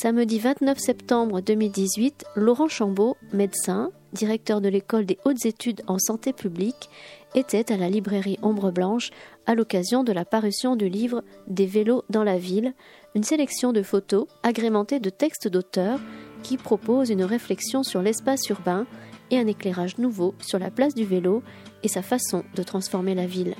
Samedi 29 septembre 2018, Laurent Chambaud, médecin, directeur de l'école des hautes études en santé publique, était à la librairie Ombre Blanche à l'occasion de la parution du livre Des vélos dans la ville, une sélection de photos agrémentées de textes d'auteurs qui proposent une réflexion sur l'espace urbain et un éclairage nouveau sur la place du vélo et sa façon de transformer la ville.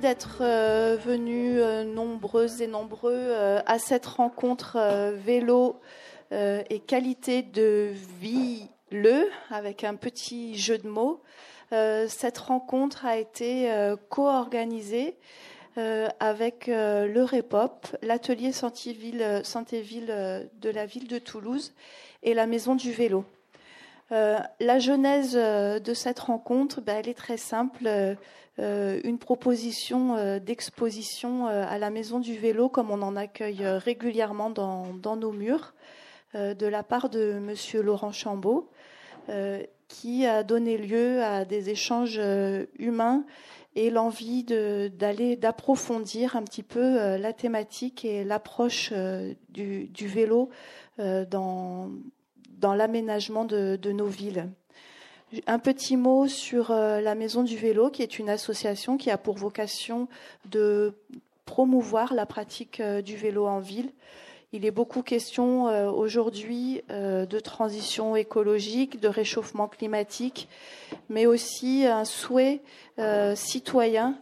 D'être euh, venus euh, nombreuses et nombreux euh, à cette rencontre vélo et qualité de vie le avec un petit jeu de mots. cette rencontre a été co-organisée avec le REPOP, l'atelier Santé-Ville de la ville de Toulouse et la Maison du Vélo. la genèse de cette rencontre, ben, elle est très simple. Euh, une proposition euh, d'exposition euh, à la Maison du Vélo, comme on en accueille régulièrement dans, nos murs, de la part de Monsieur Laurent Chambaud, qui a donné lieu à des échanges humains et l'envie d'aller d'approfondir un petit peu la thématique et l'approche du, vélo dans, dans l'aménagement de, nos villes. Un petit mot sur euh, la Maison du Vélo, qui est une association qui a pour vocation de promouvoir la pratique euh, du vélo en ville. Il est beaucoup question euh, aujourd'hui de transition écologique, de réchauffement climatique, mais aussi un souhait citoyen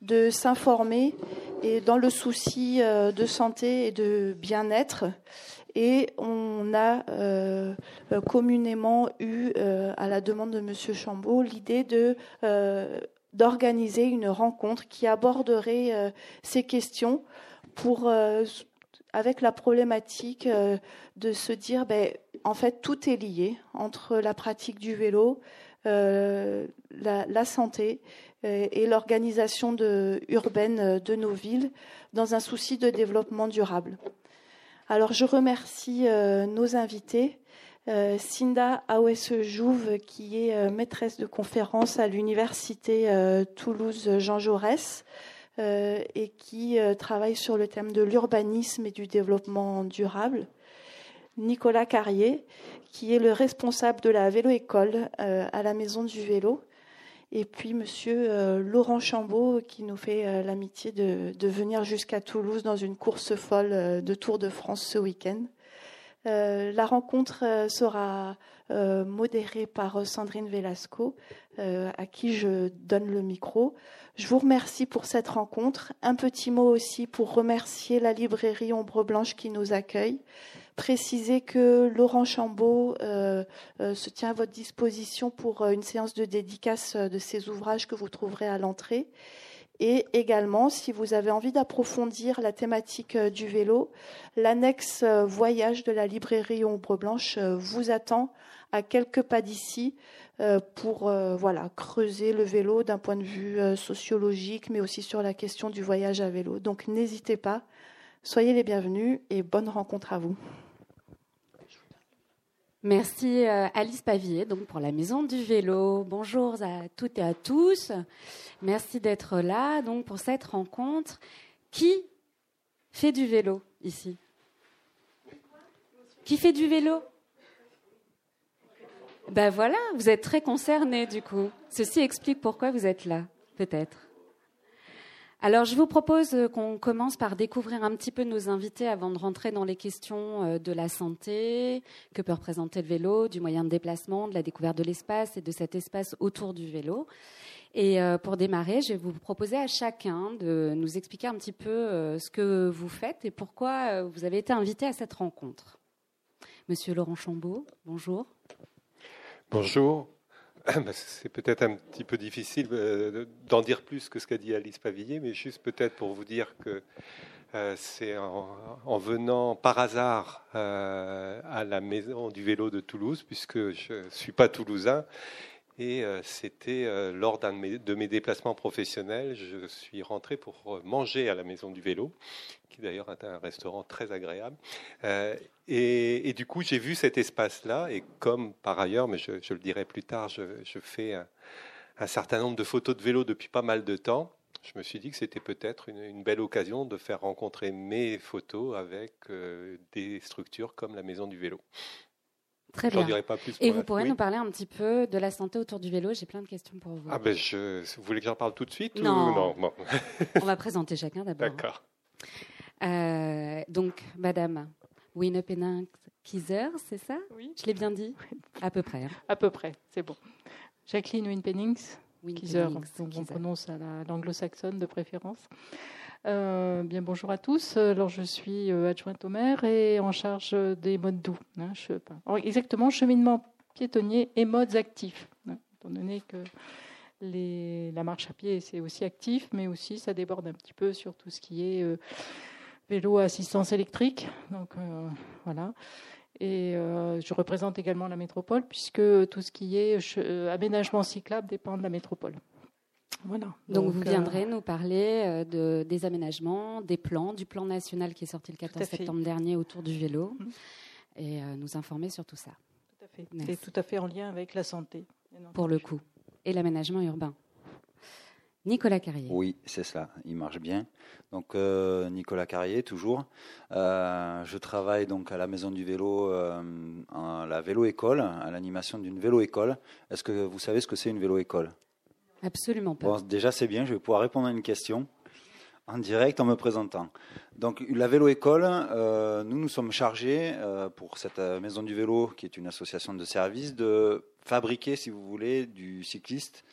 de s'informer et dans le souci de santé et de bien-être. Et on a euh, communément eu, euh, à la demande de M. Chambaud, l'idée euh, d'organiser une rencontre qui aborderait ces questions pour avec la problématique de se dire ben, en fait tout est lié entre la pratique du vélo, la, santé et l'organisation urbaine de nos villes dans un souci de développement durable. Alors je remercie euh, nos invités. Euh, Cinda Awesse-Jouve, qui est euh, maîtresse de conférence à l'université Toulouse Jean Jaurès et qui travaille sur le thème de l'urbanisme et du développement durable. Nicolas Carrier, qui est le responsable de la vélo-école à la Maison du Vélo et puis Monsieur euh, Laurent Chambaud qui nous fait euh, l'amitié de, venir jusqu'à Toulouse dans une course folle euh, de Tour de France ce week-end. la rencontre sera modérée par Sandrine Velasco, à qui je donne le micro. Je vous remercie pour cette rencontre. Un petit mot aussi pour remercier la librairie Ombre Blanche qui nous accueille préciser que Laurent Chambaud euh, euh, se tient à votre disposition pour euh, une séance de dédicace de ses ouvrages que vous trouverez à l'entrée. Et également, si vous avez envie d'approfondir la thématique du vélo, l'annexe voyage de la librairie Ombre Blanche vous attend à quelques pas d'ici pour voilà creuser le vélo d'un point de vue sociologique, mais aussi sur la question du voyage à vélo. Donc n'hésitez pas, soyez les bienvenus et bonne rencontre à vous. Merci euh, Alice Pavier donc pour la Maison du Vélo. Bonjour à toutes et à tous. Merci d'être là donc pour cette rencontre. Qui fait du vélo ici? Qui fait du vélo? Ben voilà, vous êtes très concernés du coup. Ceci explique pourquoi vous êtes là, peut-être. Alors, je vous propose qu'on commence par découvrir un petit peu nos invités avant de rentrer dans les questions euh, de la santé, que peut représenter le vélo, du moyen de déplacement, de la découverte de l'espace et de cet espace autour du vélo. Et euh, pour démarrer, je vais vous proposer à chacun de nous expliquer un petit peu euh, ce que vous faites et pourquoi vous avez été invité à cette rencontre. Monsieur Laurent Chambaud, bonjour. Bonjour. Bah, c'est peut-être un petit peu difficile euh, d'en dire plus que ce qu'a dit Alice Pavillier, mais juste peut-être pour vous dire que euh, c'est en, venant par hasard euh, à la maison du vélo de Toulouse, puisque je ne suis pas toulousain, Et c'était lors d'un de mes déplacements professionnels, je suis rentré pour manger à la Maison du Vélo, qui d'ailleurs est un restaurant très agréable. Et, du coup, j'ai vu cet espace-là, et comme par ailleurs, mais je, le dirai plus tard, je, fais un certain nombre de photos de vélo depuis pas mal de temps je me suis dit que c'était peut-être une, belle occasion de faire rencontrer mes photos avec euh, des structures comme la Maison du Vélo. Très bien. Pas plus Et vous pourrez nous parler un petit peu de la santé autour du vélo J'ai plein de questions pour vous. Ah ben je, vous voulez que j'en parle tout de suite Non. non, On va présenter chacun d'abord. D'accord. Euh, donc, Madame Winnepenning Kieser, c'est ça? Oui. Je l'ai bien dit? À peu près. Hein. À peu près, c'est bon. Jacqueline Winpennings, Kieser, on prononce à l'anglo-saxonne de préférence. Euh, bien bonjour à tous. Alors je suis euh, adjointe au maire et en charge des modes doux. Hein, exactement, cheminement piétonnier et modes actifs. Hein, étant donné que la marche à pied c'est aussi actif, mais aussi ça déborde un petit peu sur tout ce qui est euh, vélo à assistance électrique. Donc voilà. Et je représente également la métropole, puisque tout ce qui est aménagement cyclable dépend de la métropole. Voilà. Donc, vous viendrez euh, nous parler de, des aménagements, des plans, du plan national qui est sorti le 14 septembre dernier autour du vélo, mm-hmm. et nous informer sur tout ça. Tout à fait. C'est tout à fait en lien avec la santé. Pour le coup. Et l'aménagement urbain. Nicolas Carrier. Oui, c'est cela, il marche bien. Donc euh, Nicolas Carrier, toujours. Euh, je travaille donc à la Maison du Vélo, euh, à la vélo école, à l'animation d'une vélo école. Est-ce que vous savez ce que c'est une vélo école? Absolument pas. Déjà c'est bien, je vais pouvoir répondre à une question en direct en me présentant. Donc la vélo école, nous nous sommes chargés pour cette Maison du Vélo, qui est une association de services, de fabriquer, si vous voulez, du cycliste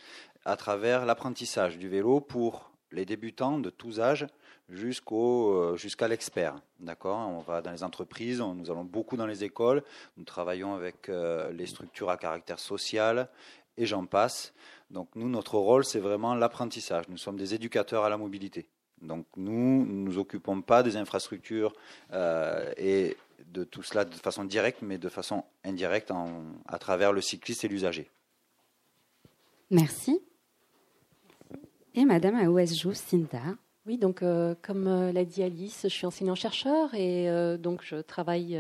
à travers l'apprentissage du vélo pour les débutants de tous âges jusqu'au euh, jusqu'à l'expert. D'accord? On va dans les entreprises, nous allons beaucoup dans les écoles, nous travaillons avec euh, les structures à caractère social et j'en passe. Donc nous, notre rôle, c'est vraiment l'apprentissage. Nous sommes des éducateurs à la mobilité. Donc nous, ne nous occupons pas des infrastructures euh, et de tout cela de façon directe, mais de façon indirecte à travers le cycliste et l'usager. Merci. Et Madame Aouesjou Sinta. Oui, donc euh, comme euh, l'a dit Alice, je suis enseignant-chercheur et euh, donc je travaille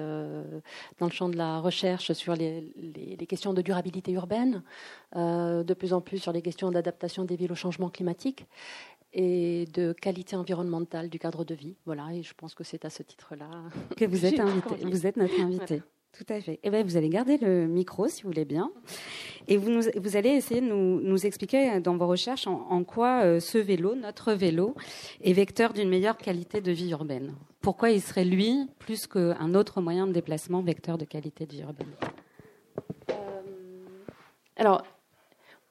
dans le champ de la recherche sur les, questions de durabilité urbaine, de plus en plus sur les questions d'adaptation des villes au changement climatique et de qualité environnementale du cadre de vie. Voilà, et je pense que c'est à ce titre-là que vous êtes invité. Vous êtes notre invité. Tout à fait. Eh bien, vous allez garder le micro, si vous voulez bien. Et vous, vous allez essayer de nous, nous, expliquer dans vos recherches en, quoi euh, ce vélo, notre vélo, est vecteur d'une meilleure qualité de vie urbaine. Pourquoi il serait, lui, plus qu'un autre moyen de déplacement, vecteur de qualité de vie urbaine? Euh, Alors,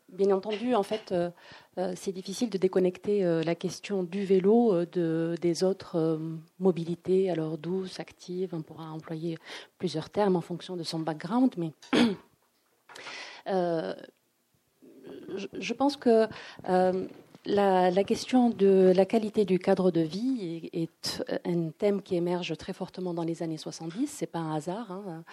bien entendu, en fait, euh, euh, c'est difficile de déconnecter euh, la question du vélo de, des autres mobilités, alors douces, actives. On pourra employer plusieurs termes en fonction de son background, mais je, pense que la, question de la qualité du cadre de vie est, un thème qui émerge très fortement dans les années 70. C'est pas un hasard. Hein.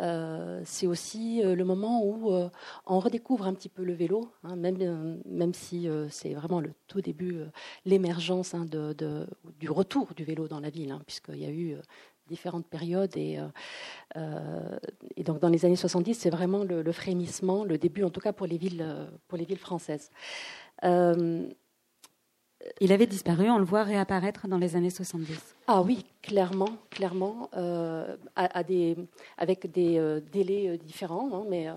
Euh, c'est aussi euh, le moment où euh, on redécouvre un petit peu le vélo, hein, même, même si c'est vraiment le tout début, l'émergence hein, du retour du vélo dans la ville, puisqu'il y a eu différentes périodes. Et, et, donc, dans les années 70, c'est vraiment le, le, frémissement, le début, en tout cas pour les villes, pour les villes françaises. Euh, il avait disparu, on le voit réapparaître dans les années 70. Ah oui, clairement, clairement, euh, à, des, avec des euh, délais différents, hein, mais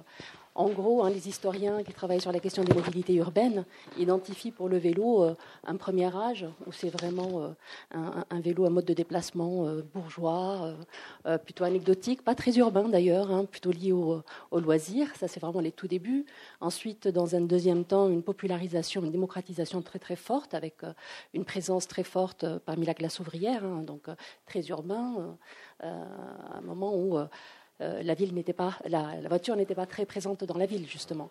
en gros, hein, les historiens qui travaillent sur la question des mobilités urbaines identifient pour le vélo euh, un premier âge où c'est vraiment euh, un, vélo à mode de déplacement euh, bourgeois, plutôt anecdotique, pas très urbain d'ailleurs, hein, plutôt lié au, au, loisir. Ça, c'est vraiment les tout débuts. Ensuite, dans un deuxième temps, une popularisation, une démocratisation très très forte avec une présence très forte parmi la classe ouvrière, hein, donc très urbain, à un moment où euh, la voiture n'était pas très présente dans la ville justement.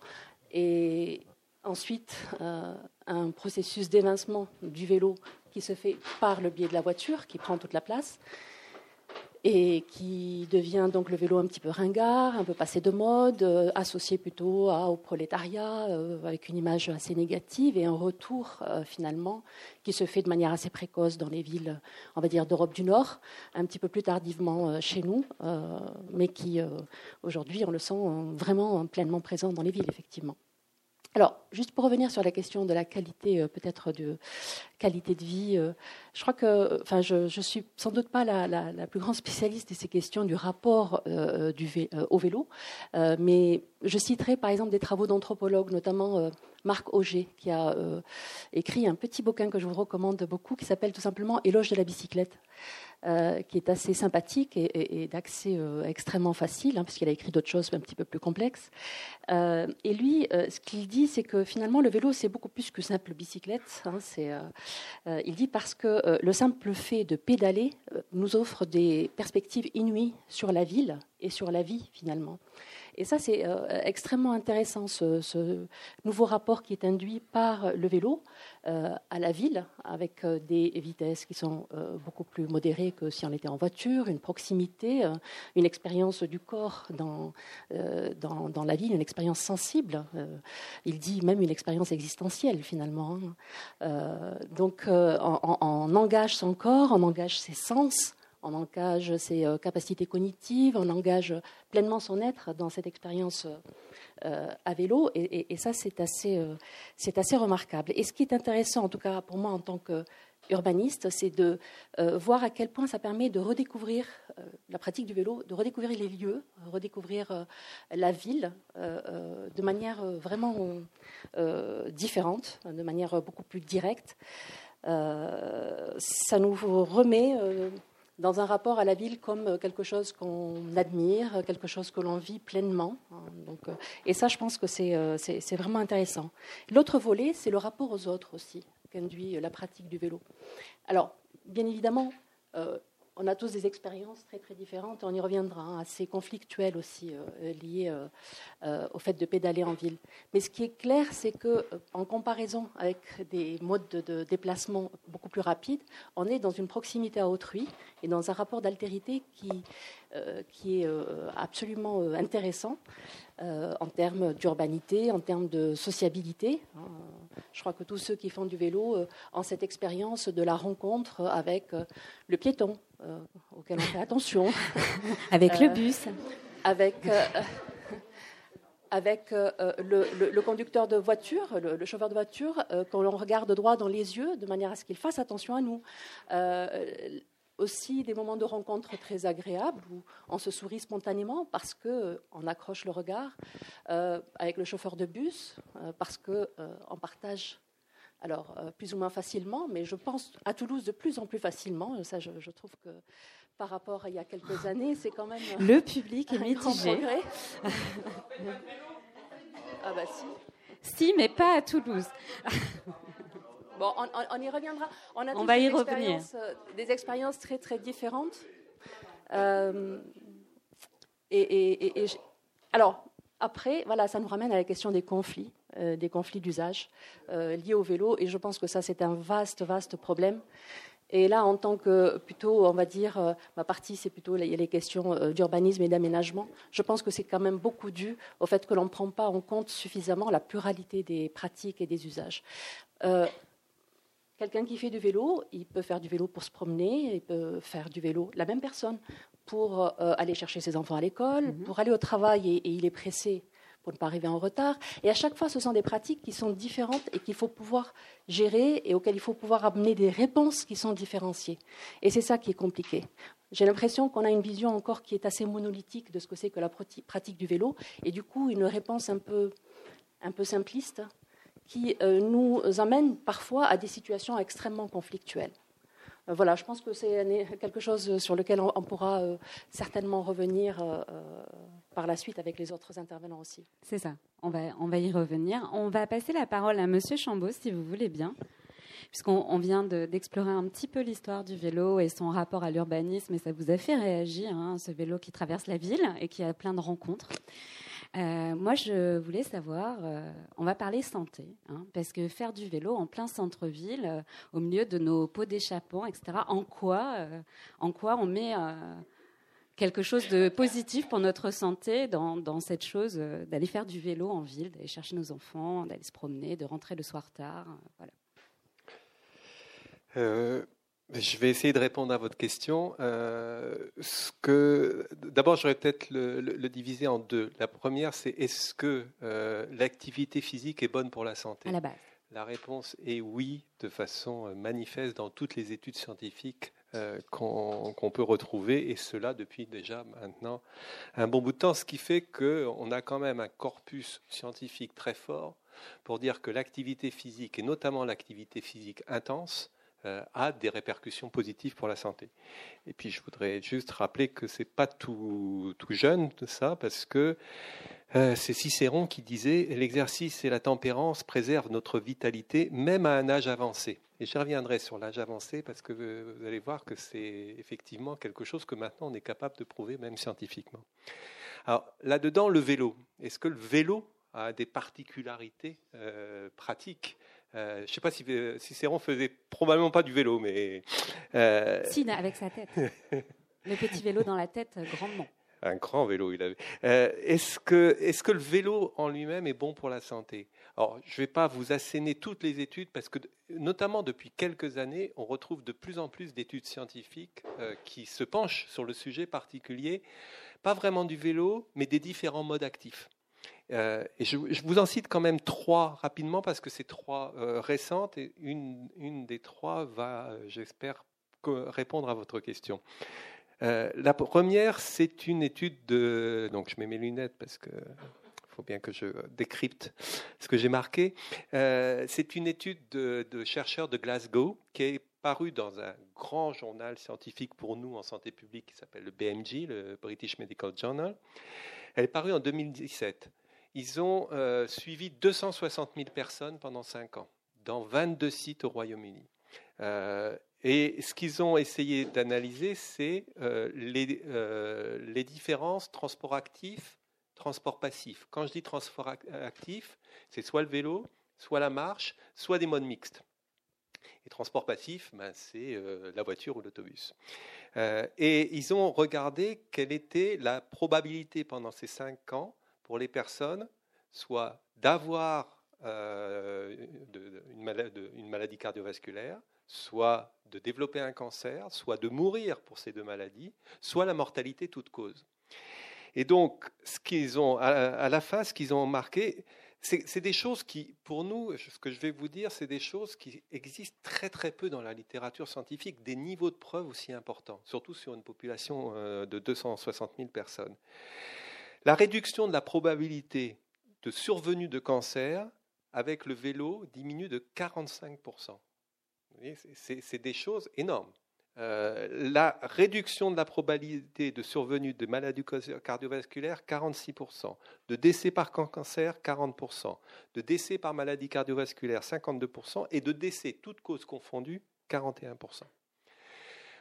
Et ensuite, euh, un processus d'évincement du vélo qui se fait par le biais de la voiture, qui prend toute la place. Et qui devient donc le vélo un petit peu ringard, un peu passé de mode, euh, associé plutôt au prolétariat, euh, avec une image assez négative et un retour euh, finalement qui se fait de manière assez précoce dans les villes, on va dire d'Europe du Nord, un petit peu plus tardivement chez nous, mais qui aujourd'hui on le sent vraiment pleinement présent dans les villes effectivement. Alors, juste pour revenir sur la question de la qualité, euh, peut-être de qualité de vie, euh, je crois que, enfin, je, je suis sans doute pas la, plus grande spécialiste de ces questions du rapport euh, au vélo, mais je citerai par exemple des travaux d'anthropologues, notamment Marc Auger, qui a écrit un petit bouquin que je vous recommande beaucoup, qui s'appelle tout simplement Éloge de la bicyclette. Euh, qui est assez sympathique et, d'accès euh, extrêmement facile, hein, puisqu'il a écrit d'autres choses un petit peu plus complexes. Euh, et lui, ce qu'il dit, c'est que finalement, le vélo, c'est beaucoup plus que simple bicyclette. Hein, il dit parce que le simple fait de pédaler nous offre des perspectives inouïes sur la ville et sur la vie, finalement. Et ça, c'est euh, extrêmement intéressant, ce, nouveau rapport qui est induit par le vélo euh, à la ville, avec euh, des vitesses qui sont beaucoup plus modérées que si on était en voiture, une proximité, une expérience du corps dans, dans, la ville, une expérience sensible. il dit même une expérience existentielle, finalement. Hein. donc, on engage son corps, on engage ses sens on engage ses euh, capacités cognitives, on engage pleinement son être dans cette expérience euh, à vélo. Et, ça, c'est assez, euh, assez remarquable. Et ce qui est intéressant, en tout cas pour moi en tant qu'urbaniste, c'est de voir à quel point ça permet de redécouvrir la pratique du vélo, de redécouvrir les lieux, redécouvrir la ville de manière vraiment différente, de manière beaucoup plus directe. ça nous remet dans un rapport à la ville comme euh, quelque chose qu'on admire, quelque chose que l'on vit pleinement. Hein. Donc, euh, et ça, je pense que euh, c'est vraiment intéressant. L'autre volet, c'est le rapport aux autres aussi, qu'induit la pratique du vélo. Alors, bien évidemment, on a tous des expériences très très différentes. On y reviendra, hein, assez conflictuelles aussi, euh, liées euh, euh, au fait de pédaler en ville. Mais ce qui est clair, c'est que en comparaison avec des modes de, déplacement beaucoup plus rapides, on est dans une proximité à autrui et dans un rapport d'altérité qui, qui est absolument intéressant en termes d'urbanité, en termes de sociabilité. Hein. Je crois que tous ceux qui font du vélo ont cette expérience de la rencontre avec le piéton, euh, auquel on fait attention. avec le euh, bus. Avec. Euh, avec le, conducteur de voiture, le, chauffeur de voiture, quand l'on regarde droit dans les yeux, de manière à ce qu'il fasse attention à nous. Aussi des moments de rencontre très agréables où on se sourit spontanément parce qu'on accroche le regard avec le chauffeur de bus, parce qu'on partage alors euh, plus ou moins facilement, mais je pense à Toulouse de plus en plus facilement. Ça, je, trouve que par rapport à il y a quelques années, c'est quand même le public est mitigé. ah bah si. Si, mais pas à Toulouse. Bon, on, y reviendra. On, a on va y revenir. Euh, des expériences très très différentes. Euh, et, et, alors, après, voilà, ça nous ramène à la question des conflits, euh, des conflits d'usage euh, liés au vélo. Et je pense que ça, c'est un vaste, vaste problème. Et là, en tant que plutôt, on va dire, ma partie, c'est plutôt les, les questions d'urbanisme et d'aménagement. Je pense que c'est quand même beaucoup dû au fait que l'on ne prend pas en compte suffisamment la pluralité des pratiques et des usages. Quelqu'un qui fait du vélo, il peut faire du vélo pour se promener, il peut faire du vélo, la même personne, pour euh, aller chercher ses enfants à l'école, mhm. pour aller au travail et, il est pressé pour ne pas arriver en retard. Et à chaque fois, ce sont des pratiques qui sont différentes et qu'il faut pouvoir gérer et auxquelles il faut pouvoir amener des réponses qui sont différenciées. Et c'est ça qui est compliqué. J'ai l'impression qu'on a une vision encore qui est assez monolithique de ce que c'est que la pratique du vélo et du coup une réponse un peu, un peu simpliste qui euh, nous amène parfois à des situations extrêmement conflictuelles. Euh, voilà, je pense que c'est quelque chose sur lequel on, pourra euh, certainement revenir par la suite avec les autres intervenants aussi. C'est ça, on va, on va y revenir. On va passer la parole à Monsieur Chambaud, si vous voulez bien puisqu'on vient d'explorer un petit peu l'histoire du vélo et son rapport à l'urbanisme, et ça vous a fait réagir, hein, ce vélo qui traverse la ville et qui a plein de rencontres. Euh, moi, je voulais savoir, euh, on va parler santé, hein, parce que faire du vélo en plein centre-ville, euh, au milieu de nos pots d'échappement, etc., en quoi, en quoi on met quelque chose de positif pour notre santé dans, cette chose d'aller faire du vélo en ville, d'aller chercher nos enfants, d'aller se promener, de rentrer le soir tard. Voilà. Je vais essayer de répondre à votre question. Euh, que, d'abord, j'aurais peut-être le, diviser en deux. La première, c'est est-ce que euh, l'activité physique est bonne pour la santé? À la base. La réponse est oui, de façon euh, manifeste dans toutes les études scientifiques qu'on peut retrouver, et cela depuis déjà maintenant un bon bout de temps, ce qui fait qu'on a quand même un corpus scientifique très fort pour dire que l'activité physique, et notamment l'activité physique intense, a des répercussions positives pour la santé. Et puis je voudrais juste rappeler que c'est pas tout, tout jeune ça, parce que euh, c'est Cicéron qui disait l'exercice et la tempérance préservent notre vitalité même à un âge avancé. Et je reviendrai sur l'âge avancé parce que vous allez voir que c'est effectivement quelque chose que maintenant on est capable de prouver même scientifiquement. Alors là-dedans, le vélo. Est-ce que le vélo a des particularités euh, pratiques? Euh, je ne sais pas si euh, Cicéron faisait probablement pas du vélo, mais. Euh... Si, avec sa tête. le petit vélo dans la tête, grandement. Un grand vélo, il avait. Euh, est-ce que, est que le vélo en lui-même est bon pour la santé? Alors, je ne vais pas vous asséner toutes les études parce que, notamment depuis quelques années, on retrouve de plus en plus d'études scientifiques qui se penchent sur le sujet particulier, pas vraiment du vélo, mais des différents modes actifs. Euh, et je, vous en cite quand même trois rapidement parce que c'est trois euh, récentes et une, une, des trois va, euh, j'espère, répondre à votre question. la première, c'est une étude de. Donc, je mets mes lunettes parce que faut bien que je décrypte ce que j'ai marqué. c'est une étude de, de, chercheurs de Glasgow qui est parue dans un grand journal scientifique pour nous en santé publique qui s'appelle le BMJ, le British Medical Journal. Elle est parue en 2017. Ils ont euh, suivi 260 000 personnes pendant 5 ans, dans 22 sites au Royaume-Uni. Euh, et ce qu'ils ont essayé d'analyser, c'est euh, les, les, différences transport actif, transport passif. Quand je dis transport actif, c'est soit le vélo, soit la marche, soit des modes mixtes. Et transport passif, ben, c'est la voiture ou l'autobus. et ils ont regardé quelle était la probabilité pendant ces cinq ans pour les personnes soit d'avoir euh, une, maladie, cardiovasculaire, soit de développer un cancer, soit de mourir pour ces deux maladies, soit la mortalité toute cause. Et donc, ce qu'ils ont, à, la fin, ce qu'ils ont marqué, c'est des choses qui, pour nous, ce que je vais vous dire, c'est des choses qui existent très très peu dans la littérature scientifique, des niveaux de preuves aussi importants, surtout sur une population euh, de 260 000 personnes. La réduction de la probabilité de survenue de cancer avec le vélo diminue de 45%. C'est des choses énormes. Euh, la réduction de la probabilité de survenue de maladies cardiovasculaires, 46%. De décès par cancer, 40%. De décès par maladie cardiovasculaire, 52%. Et de décès, toutes causes confondues, 41%.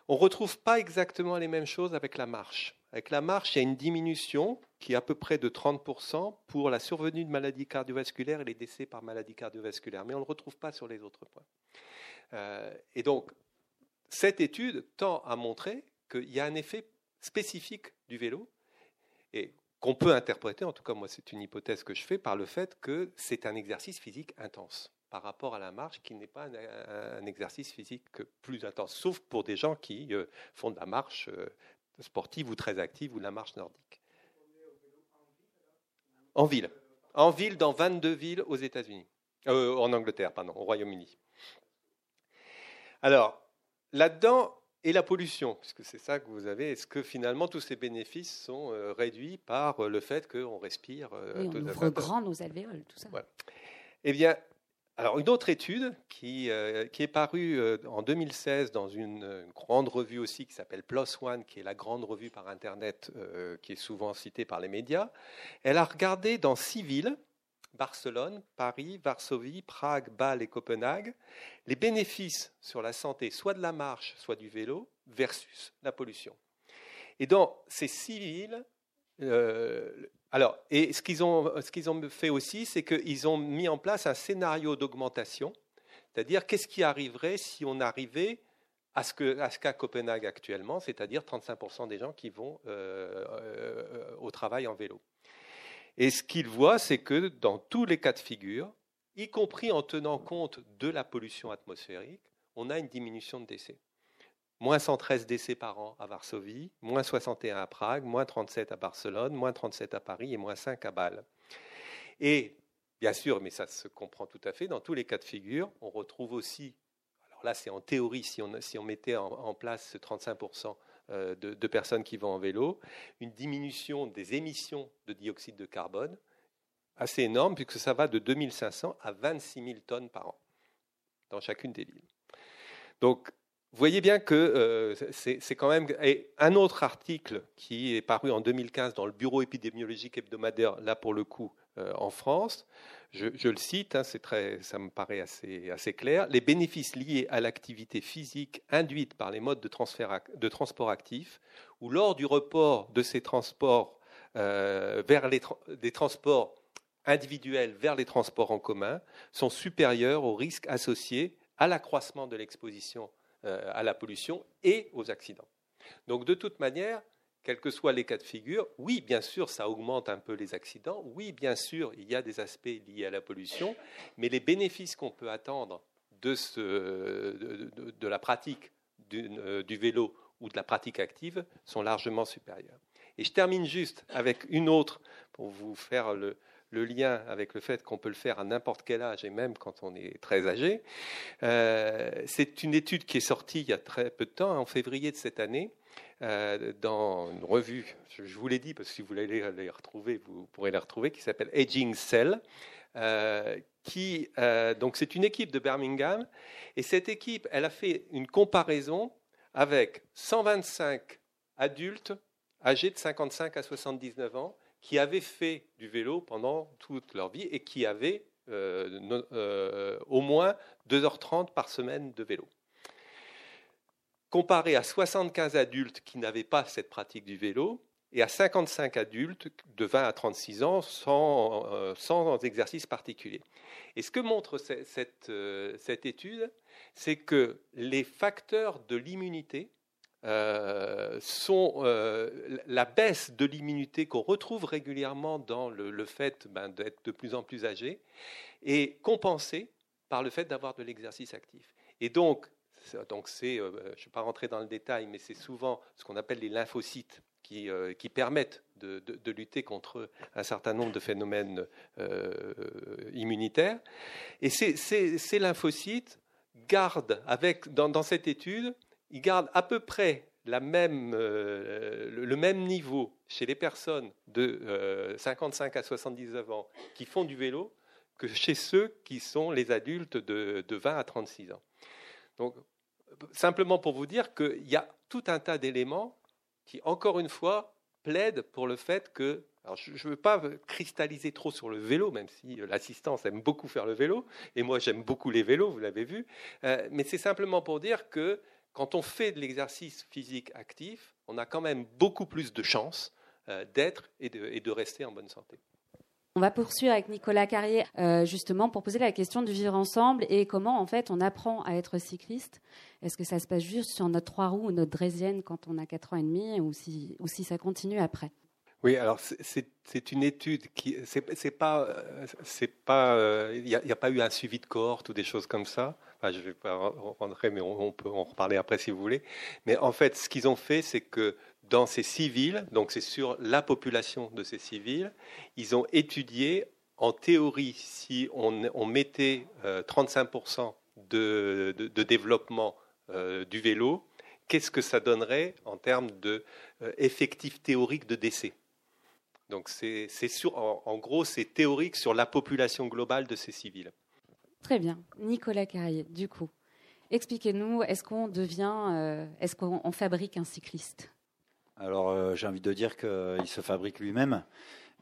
On ne retrouve pas exactement les mêmes choses avec la marche. Avec la marche, il y a une diminution qui est à peu près de 30% pour la survenue de maladies cardiovasculaires et les décès par maladie cardiovasculaire. Mais on ne le retrouve pas sur les autres points. Euh, et donc, cette étude tend à montrer qu'il y a un effet spécifique du vélo et qu'on peut interpréter, en tout cas moi c'est une hypothèse que je fais, par le fait que c'est un exercice physique intense par rapport à la marche qui n'est pas un, exercice physique plus intense, sauf pour des gens qui euh, font de la marche euh, sportive ou très active ou de la marche nordique. En ville. En ville, dans 22 villes aux États-Unis. Euh, en Angleterre, pardon, au Royaume-Uni. Alors, là-dedans, et la pollution, puisque c'est ça que vous avez, est-ce que finalement tous ces bénéfices sont réduits par le fait qu'on respire oui, on ouvre grand nos alvéoles, tout ça. Eh bien, alors, une autre étude qui, euh, qui est parue euh, en 2016 dans une, grande revue aussi qui s'appelle PLOS ONE, qui est la grande revue par Internet euh, qui est souvent citée par les médias, elle a regardé dans six villes, Barcelone, Paris, Varsovie, Prague, Bâle et Copenhague, les bénéfices sur la santé, soit de la marche, soit du vélo, versus la pollution. Et dans ces six villes, alors, et ce qu'ils ont, ont fait aussi, c'est qu'ils ont mis en place un scénario d'augmentation, c'est-à-dire qu'est-ce qui arriverait si on arrivait à ce qu'a Copenhague actuellement, c'est-à-dire 35% des gens qui vont euh, euh, au travail en vélo. Et ce qu'il voit, c'est que dans tous les cas de figure, y compris en tenant compte de la pollution atmosphérique, on a une diminution de décès. Moins 113 décès par an à Varsovie, moins 61 à Prague, moins 37 à Barcelone, moins 37 à Paris et moins 5 à Bâle. Et bien sûr, mais ça se comprend tout à fait, dans tous les cas de figure, on retrouve aussi là c'est en théorie, si on, mettait en, place ce 35% euh, de, personnes qui vont en vélo, une diminution des émissions de dioxyde de carbone assez énorme, puisque ça va de 2500 à 26 000 tonnes par an dans chacune des villes. Donc, vous voyez bien que euh, c'est quand même un autre article qui est paru en 2015 dans le Bureau épidémiologique hebdomadaire, là pour le coup euh, en France, je, le cite, hein, très, ça me paraît assez, assez, clair, les bénéfices liés à l'activité physique induite par les modes de, transport actif, ou lors du report de ces transports euh, vers les des transports individuels vers les transports en commun, sont supérieurs aux risques associés à l'accroissement de l'exposition euh, à la pollution et aux accidents. Donc de toute manière, quels que soient les cas de figure, oui, bien sûr, ça augmente un peu les accidents, oui, bien sûr, il y a des aspects liés à la pollution, mais les bénéfices qu'on peut attendre de, la pratique euh, du vélo ou de la pratique active sont largement supérieurs. Et je termine juste avec une autre pour vous faire le, lien avec le fait qu'on peut le faire à n'importe quel âge et même quand on est très âgé. Euh, c'est une étude qui est sortie il y a très peu de temps, en février de cette année, euh, dans une revue, je, vous l'ai dit, parce que si vous voulez les, retrouver, vous pourrez les retrouver, qui s'appelle Aging Cell. Euh, qui, donc c'est une équipe de Birmingham, et cette équipe, elle a fait une comparaison avec 125 adultes âgés de 55 à 79 ans qui avaient fait du vélo pendant toute leur vie et qui avaient au moins 2h30 par semaine de vélo comparé à 75 adultes qui n'avaient pas cette pratique du vélo et à 55 adultes de 20 à 36 ans sans, euh, sans exercice particulier. Et ce que montre euh, cette étude, c'est que les facteurs de l'immunité euh, sont la baisse de l'immunité qu'on retrouve régulièrement dans le, fait ben, d'être de plus en plus âgé est compensée par le fait d'avoir de l'exercice actif. Et donc, donc euh, je ne vais pas rentrer dans le détail, mais c'est souvent ce qu'on appelle les lymphocytes qui, euh, qui permettent de, lutter contre un certain nombre de phénomènes euh, immunitaires. Et ces, ces, lymphocytes gardent, avec, dans, cette étude, ils gardent à peu près même, le même niveau chez les personnes de 55 à 79 ans qui font du vélo que chez ceux qui sont les adultes de, de 20 à 36 ans. Donc, simplement pour vous dire qu'il y a tout un tas d'éléments qui, encore une fois, plaident pour le fait que alors je ne veux pas cristalliser trop sur le vélo, même si l'assistance aime beaucoup faire le vélo, et moi j'aime beaucoup les vélos, vous l'avez vu, euh, mais c'est simplement pour dire que quand on fait de l'exercice physique actif, on a quand même beaucoup plus de chances euh, d'être et de rester en bonne santé. On va poursuivre avec Nicolas Carrier, euh, justement, pour poser la question du vivre ensemble et comment, en fait, on apprend à être cycliste. Est-ce que ça se passe juste sur notre trois roues ou notre draisienne quand on a quatre ans et demi ou ou si ça continue après? Oui, alors c'est une étude qui c'est pas c'est pas euh, il n'y a, pas eu un suivi de cohorte ou des choses comme ça. Enfin, je vais pas rentrer, mais on, peut en reparler après si vous voulez. Mais en fait, ce qu'ils ont fait, c'est que dans ces civils, donc c'est sur la population de ces civils, ils ont étudié en théorie si on, mettait 35% euh, de, développement euh, du vélo, qu'est-ce que ça donnerait en termes d'effectifs euh, théoriques de décès? Donc c'est en, en, gros c'est théorique sur la population globale de ces civils. Très bien, Nicolas Carrier. Du coup, expliquez-nous, est-ce qu'on devient, est-ce qu'on fabrique un cycliste? Alors euh, j'ai envie de dire qu'il se fabrique lui-même.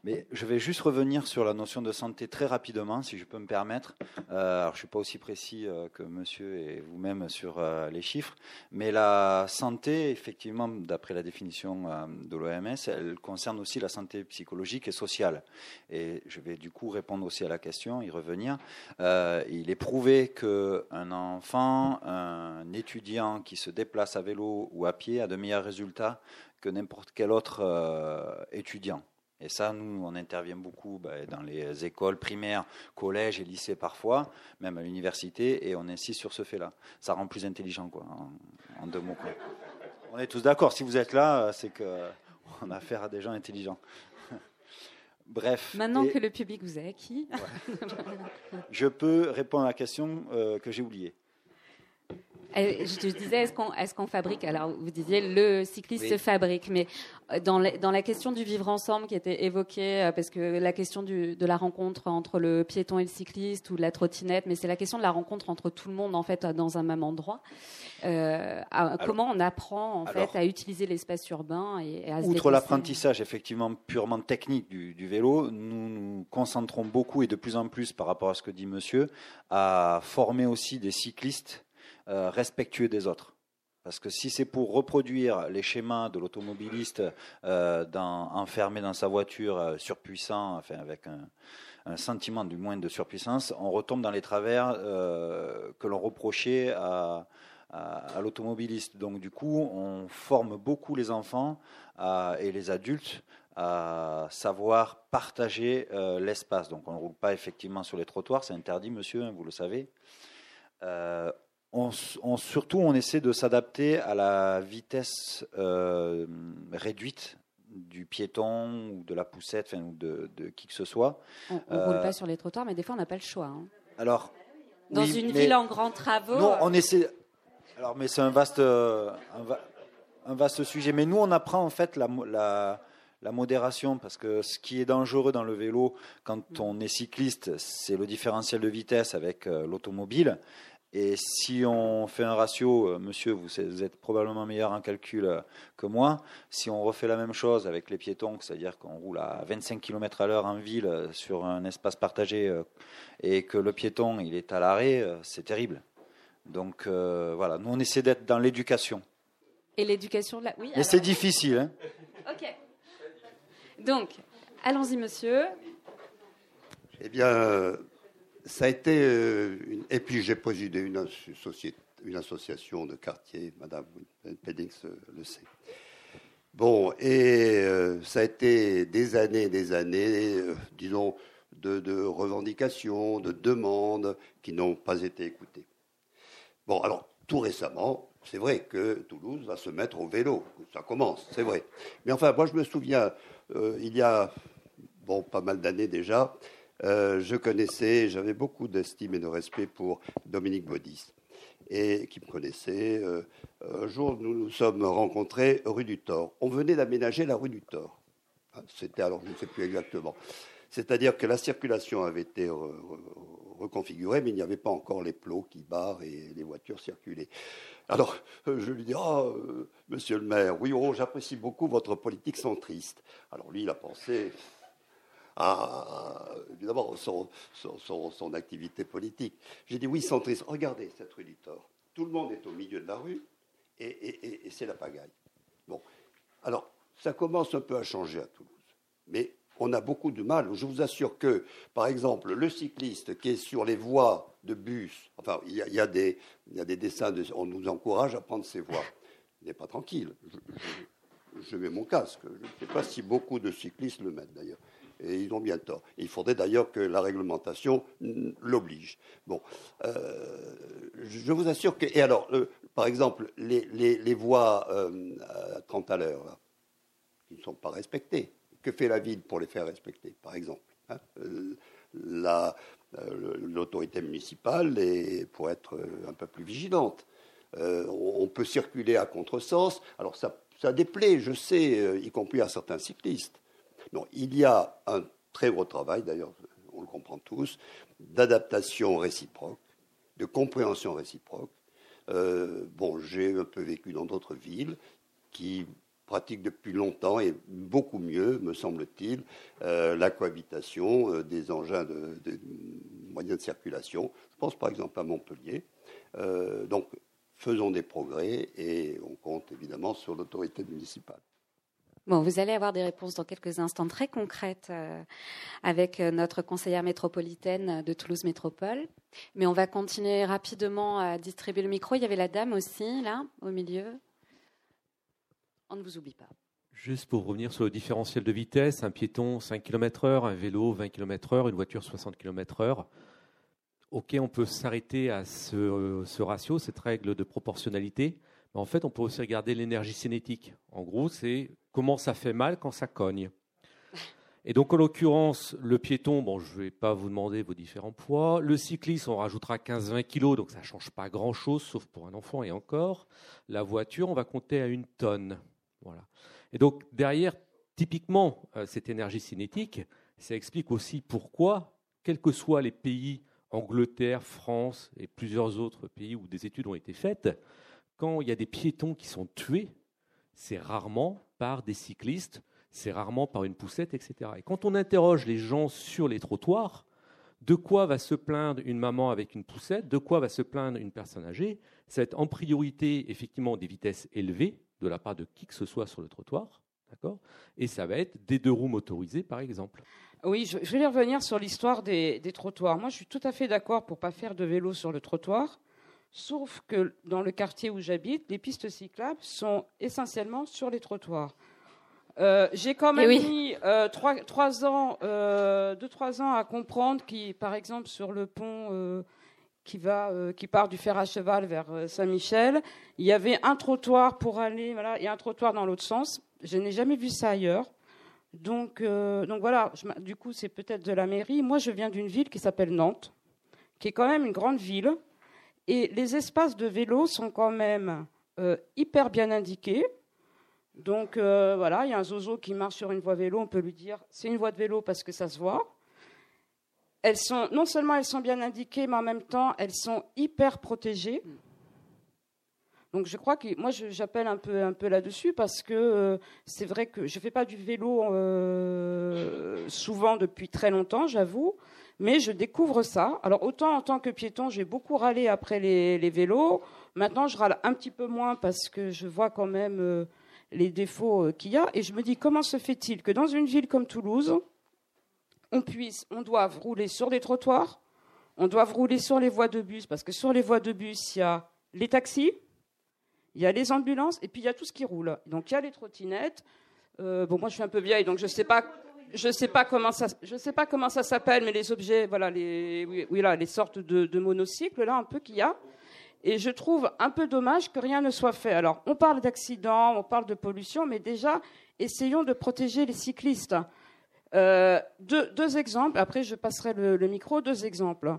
Mais je vais juste revenir sur la notion de santé très rapidement, si je peux me permettre. Euh, alors, je ne suis pas aussi précis euh, que monsieur et vous-même sur euh, les chiffres, mais la santé, effectivement, d'après la définition de l'OMS, elle concerne aussi la santé psychologique et sociale. Et je vais du coup répondre aussi à la question, y revenir. il est prouvé qu'un enfant, un étudiant qui se déplace à vélo ou à pied a de meilleurs résultats que n'importe quel autre étudiant. Et ça, nous, on intervient beaucoup bah, dans les écoles primaires, collèges et lycées parfois, même à l'université, et on insiste sur ce fait-là. Ça rend plus intelligent, quoi, en, deux mots. On est tous d'accord. Si vous êtes là, c'est qu'on a affaire à des gens intelligents. Bref. Maintenant que le public vous a acquis. Je peux répondre à la question euh, que j'ai oubliée. Euh, je disais, est-ce qu'on fabrique? Alors, vous disiez, le cycliste se fabrique, mais euh, dans la, dans la, question du vivre ensemble qui était évoquée, euh, parce que la question du, de la rencontre entre le piéton et le cycliste ou la trottinette, mais c'est la question de la rencontre entre tout le monde, en fait, dans un même endroit. comment on apprend, en fait, à utiliser l'espace urbain et, à Outre l'apprentissage, effectivement, purement technique du, du vélo, nous nous concentrons beaucoup et de plus en plus, par rapport à ce que dit monsieur, à former aussi des cyclistes euh, respectueux des autres. Parce que si c'est pour reproduire les schémas de l'automobiliste euh, enfermé dans sa voiture, euh, surpuissant, enfin avec un, sentiment du moins de surpuissance, on retombe dans les travers que l'on reprochait à, l'automobiliste. Donc du coup, on forme beaucoup les enfants et les adultes à savoir partager l'espace. Donc on ne roule pas effectivement sur les trottoirs, c'est interdit, monsieur, hein, vous le savez on, surtout, on essaie de s'adapter à la vitesse euh, réduite du piéton ou de la poussette, ou de, qui que ce soit. On ne roule euh, pas sur les trottoirs, mais des fois, on n'a pas le choix. Hein. Alors, dans une ville en grands travaux. Non, on essaie. Alors, mais c'est un vaste, un, vaste sujet. Mais nous, on apprend en fait la, la, la, modération, parce que ce qui est dangereux dans le vélo, quand mm. on est cycliste, c'est le différentiel de vitesse avec euh, l'automobile. Et si on fait un ratio, euh, monsieur, vous, êtes probablement meilleur en calcul euh, que moi, si on refait la même chose avec les piétons, c'est-à-dire qu'on roule à 25 km à l'heure en ville euh, sur un espace partagé et que le piéton il est à l'arrêt, c'est terrible. Donc voilà, nous on essaie d'être dans l'éducation. Et l'éducation, là, oui. Mais c'est difficile. Hein ok. Donc, allons-y, monsieur. Eh bien, ça a été. Euh, et puis j'ai présidé une, une, association de quartier, Madame Peddings euh, le sait. Bon, et euh, ça a été des années, des années, disons, de, de, revendications, de demandes qui n'ont pas été écoutées. Bon, alors, tout récemment, c'est vrai que Toulouse va se mettre au vélo. Ça commence, c'est vrai. Mais enfin, moi, je me souviens, il y a, bon, pas mal d'années déjà, euh, je connaissais, j'avais beaucoup d'estime et de respect pour Dominique Baudis, et qui me connaissait. Euh, un jour, nous nous sommes rencontrés rue du Thor. On venait d'aménager la rue du Thor. Hein, c'était alors, je ne sais plus exactement. C'est-à-dire que la circulation avait été reconfigurée, mais il n'y avait pas encore les plots qui barrent et les voitures circulaient. Alors, euh, je lui dis, ah, monsieur le maire, oui, oh, j'apprécie beaucoup votre politique centriste. Alors lui, il a pensé, à, évidemment, son, activité politique. J'ai dit oui, centriste, regardez cette rue du Thor. Tout le monde est au milieu de la rue et, c'est la pagaille. Bon, alors, ça commence un peu à changer à Toulouse. Mais on a beaucoup de mal. Je vous assure que, par exemple, le cycliste qui est sur les voies de bus, enfin, il y a, des, dessins, on nous encourage à prendre ces voies. Il n'est pas tranquille. je, mets mon casque. Je ne sais pas si beaucoup de cyclistes le mettent d'ailleurs et ils ont bien tort. Il faudrait d'ailleurs que la réglementation l'oblige. Bon, euh, je vous assure que. Et alors, euh, par exemple, les, voies euh, à 30 à l'heure, qui ne sont pas respectées, que fait la ville pour les faire respecter, par exemple hein L'autorité municipale est, pour être un peu plus vigilante. on peut circuler à contresens. Alors ça, ça déplaît, je sais, y compris à certains cyclistes. Non, il y a un très gros travail, d'ailleurs, on le comprend tous, d'adaptation réciproque, de compréhension réciproque. Euh, bon, j'ai un peu vécu dans d'autres villes qui pratique depuis longtemps et beaucoup mieux, me semble-t-il, la cohabitation des engins de, de, moyens de circulation. Je pense par exemple à Montpellier. donc, faisons des progrès et on compte évidemment sur l'autorité municipale. Vous allez avoir des réponses dans quelques instants très concrètes euh, avec euh, notre conseillère métropolitaine de Toulouse Métropole. Mais on va continuer rapidement à distribuer le micro. Il y avait la dame aussi, là, au milieu. On ne vous oublie pas. Juste pour revenir sur le différentiel de vitesse, un piéton 5 km/h, un vélo 20 km/h, une voiture 60 km/h. OK, on peut s'arrêter à euh, ce ratio, cette règle de proportionnalité. En fait, on peut aussi regarder l'énergie cinétique. En gros, c'est comment ça fait mal quand ça cogne. Et donc, en l'occurrence, le piéton, bon, je ne vais pas vous demander vos différents poids. Le cycliste, on rajoutera 15-20 kg, donc ça ne change pas grand-chose, sauf pour un enfant et encore. La voiture, on va compter à une tonne. Voilà. Et donc, derrière, typiquement, euh, cette énergie cinétique, ça explique aussi pourquoi, quels que soient les pays, Angleterre, France et plusieurs autres pays où des études ont été faites, quand il y a des piétons qui sont tués, c'est rarement par des cyclistes, c'est rarement par une poussette, etc. Et quand on interroge les gens sur les trottoirs, de quoi va se plaindre une maman avec une poussette, de quoi va se plaindre une personne âgée, ça va être en priorité effectivement des vitesses élevées de la part de qui que ce soit sur le trottoir, d'accord? Et ça va être des deux roues motorisées, par exemple. Oui, je vais revenir sur l'histoire des, des, trottoirs. Moi, je suis tout à fait d'accord pour pas faire de vélo sur le trottoir. Sauf que dans le quartier où j'habite, les pistes cyclables sont essentiellement sur les trottoirs. Euh, j'ai quand même eh mis euh, trois, ans, euh, deux trois ans à comprendre qui, par exemple, sur le pont qui va, qui part du fer à cheval vers Saint-Michel, il y avait un trottoir pour aller, voilà, et un trottoir dans l'autre sens. Je n'ai jamais vu ça ailleurs. Donc, donc voilà. du coup, c'est peut-être de la mairie. Moi, je viens d'une ville qui s'appelle Nantes, qui est quand même une grande ville et les espaces de vélo sont quand même euh, hyper bien indiqués. Donc euh, voilà, il y a un zozo qui marche sur une voie vélo, on peut lui dire c'est une voie de vélo parce que ça se voit. Non seulement elles sont bien indiquées, mais en même temps elles sont hyper protégées. Donc je crois que moi j'appelle un peu un peu là-dessus parce que euh, c'est vrai que je fais pas du vélo souvent depuis très longtemps, j'avoue, mais je découvre ça. Alors autant en tant que piéton, j'ai beaucoup râlé après les, vélos. Maintenant, je râle un petit peu moins parce que je vois quand même euh, les défauts euh, qu'il y a. Et je me dis, comment se fait-il que dans une ville comme Toulouse, on puisse, on doive rouler sur des trottoirs, on doive rouler sur les voies de bus, parce que sur les voies de bus, il y a les taxis, il y a les ambulances, et puis il y a tout ce qui roule. Donc il y a les trottinettes. Euh, bon, moi je suis un peu vieille, donc je ne sais pas je sais pas comment ça, je sais pas comment ça s'appelle, mais les objets, voilà, les, oui, là, les sortes de, monocycles là, un peu qu'il y a. Et je trouve un peu dommage que rien ne soit fait. Alors, on parle d'accidents, on parle de pollution, mais déjà, essayons de protéger les cyclistes. Euh, deux, exemples. Après, je passerai le, micro. Deux exemples.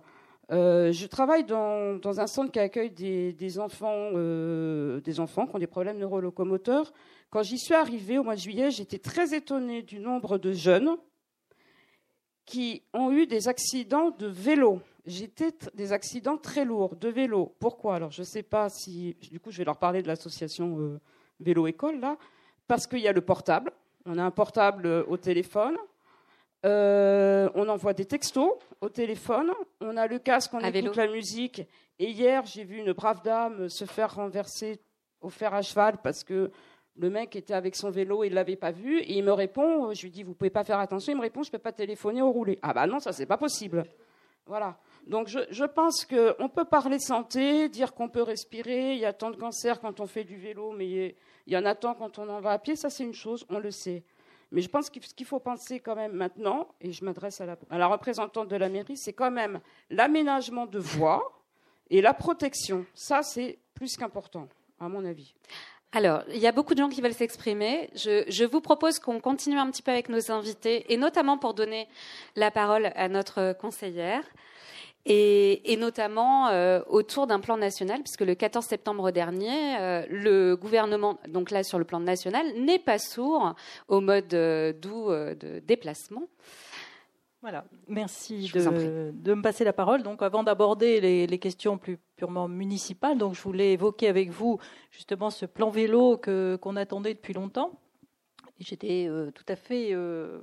Euh, je travaille dans, un centre qui accueille des, enfants, euh, des enfants qui ont des problèmes neurolocomoteurs. Quand j'y suis arrivée au mois de juillet, j'étais très étonnée du nombre de jeunes qui ont eu des accidents de vélo. J'étais des accidents très lourds de vélo. Pourquoi? Alors, je ne sais pas si. Du coup, je vais leur parler de l'association euh, Vélo École, là. Parce qu'il y a le portable. On a un portable au téléphone. Euh, on envoie des textos au téléphone. On a le casque, on écoute la musique. Et hier, j'ai vu une brave dame se faire renverser au fer à cheval parce que le mec était avec son vélo, il l'avait pas vu, et il me répond, je lui dis, vous pouvez pas faire attention, il me répond, je peux pas téléphoner ou rouler. Ah bah non, ça c'est pas possible. Voilà. Donc je, je pense qu'on peut parler santé, dire qu'on peut respirer, il y a tant de cancers quand on fait du vélo, mais il y en a tant quand on en va à pied, ça c'est une chose, on le sait. Mais je pense que ce qu'il faut penser quand même maintenant, et je m'adresse à la, à la représentante de la mairie, c'est quand même l'aménagement de voies et la protection. Ça c'est plus qu'important, à mon avis. Alors, il y a beaucoup de gens qui veulent s'exprimer. Je, vous propose qu'on continue un petit peu avec nos invités, et notamment pour donner la parole à notre conseillère, et, notamment euh, autour d'un plan national, puisque le 14 septembre dernier, euh, le gouvernement, donc là sur le plan national, n'est pas sourd au mode euh, doux de déplacement. Voilà, merci de, de, me passer la parole. Donc, avant d'aborder les, les, questions plus purement municipales, donc je voulais évoquer avec vous justement ce plan vélo que qu'on attendait depuis longtemps. J'étais euh, tout à fait euh,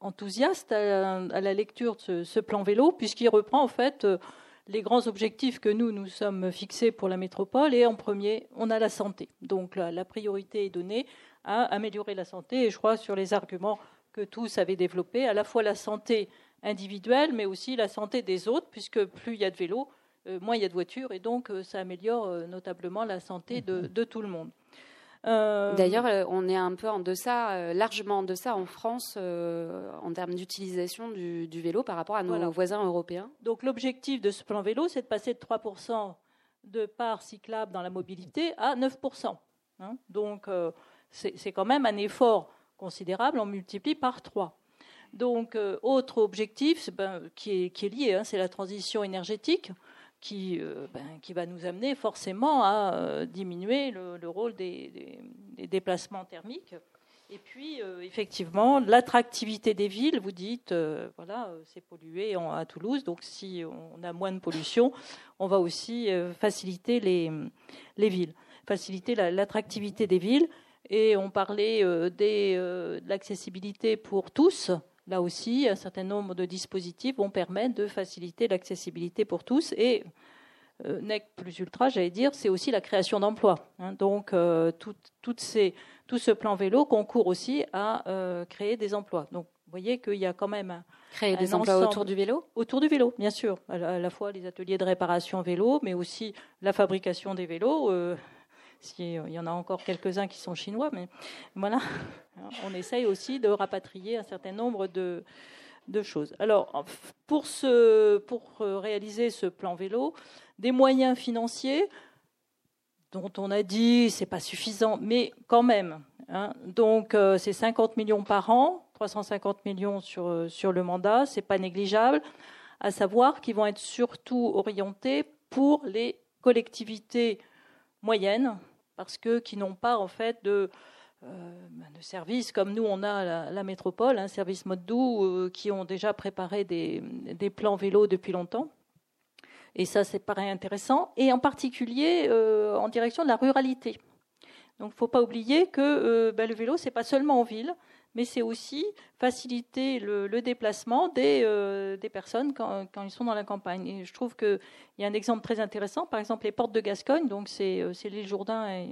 enthousiaste à, la lecture de ce, plan vélo, puisqu'il reprend en fait euh, les grands objectifs que nous nous sommes fixés pour la métropole. Et en premier, on a la santé. Donc, la, la priorité est donnée à améliorer la santé. Et je crois sur les arguments que tous avaient développé, à la fois la santé individuelle, mais aussi la santé des autres, puisque plus il y a de vélos, euh, moins il y a de voitures, et donc euh, ça améliore notablement la santé de, tout le monde. D'ailleurs, on est un peu en deçà, largement en deçà en France en termes d'utilisation du, vélo par rapport à nos voisins européens. Donc l'objectif de ce plan vélo, c'est de passer de 3% de parts cyclables dans la mobilité à 9%. Hein. Donc c'est quand même un effort considérable, on multiplie par 3. Donc, euh, autre objectif ben, qui, est, qui, est, lié, hein, c'est la transition énergétique qui, euh, ben, qui, va nous amener forcément à euh, diminuer le, rôle des, déplacements thermiques. Et puis, effectivement, l'attractivité des villes, vous dites, voilà, c'est pollué à Toulouse, donc si on a moins de pollution, on va aussi faciliter les, les villes, faciliter l'attractivité des villes. Et on parlait euh, euh, de l'accessibilité pour tous. Là aussi, un certain nombre de dispositifs vont permettre de faciliter l'accessibilité pour tous. Et euh, NEC plus ultra, j'allais dire, c'est aussi la création d'emplois. Hein. donc, tout, ces, tout, ce plan vélo concourt aussi à créer des emplois. Donc, vous voyez qu'il y a quand même un, créer des emplois autour du vélo? Autour du vélo, bien sûr. À la, fois les ateliers de réparation vélo, mais aussi la fabrication des vélos s'il y en a encore quelques-uns qui sont chinois, mais voilà, on essaye aussi de rapatrier un certain nombre de, choses. Alors, pour, réaliser ce plan vélo, des moyens financiers dont on a dit c'est pas suffisant, mais quand même. Hein. donc, euh, c'est 50 millions par an, 350 millions sur, le mandat, c'est pas négligeable. À savoir qu'ils vont être surtout orientés pour les collectivités moyennes, parce que qui n'ont pas en fait de, de services comme nous on a la, la métropole, un service mode doux, euh, qui ont déjà préparé des, des, plans vélo depuis longtemps. Et ça, c'est pareil intéressant. Et en particulier euh, en direction de la ruralité. Donc, il ne faut pas oublier que ben, le vélo, c'est pas seulement en ville, mais c'est aussi faciliter le, déplacement des, euh, des personnes quand, ils sont dans la campagne. Et je trouve qu'il y a un exemple très intéressant, par exemple les portes de Gascogne, donc c'est euh, l'île Jourdain, et,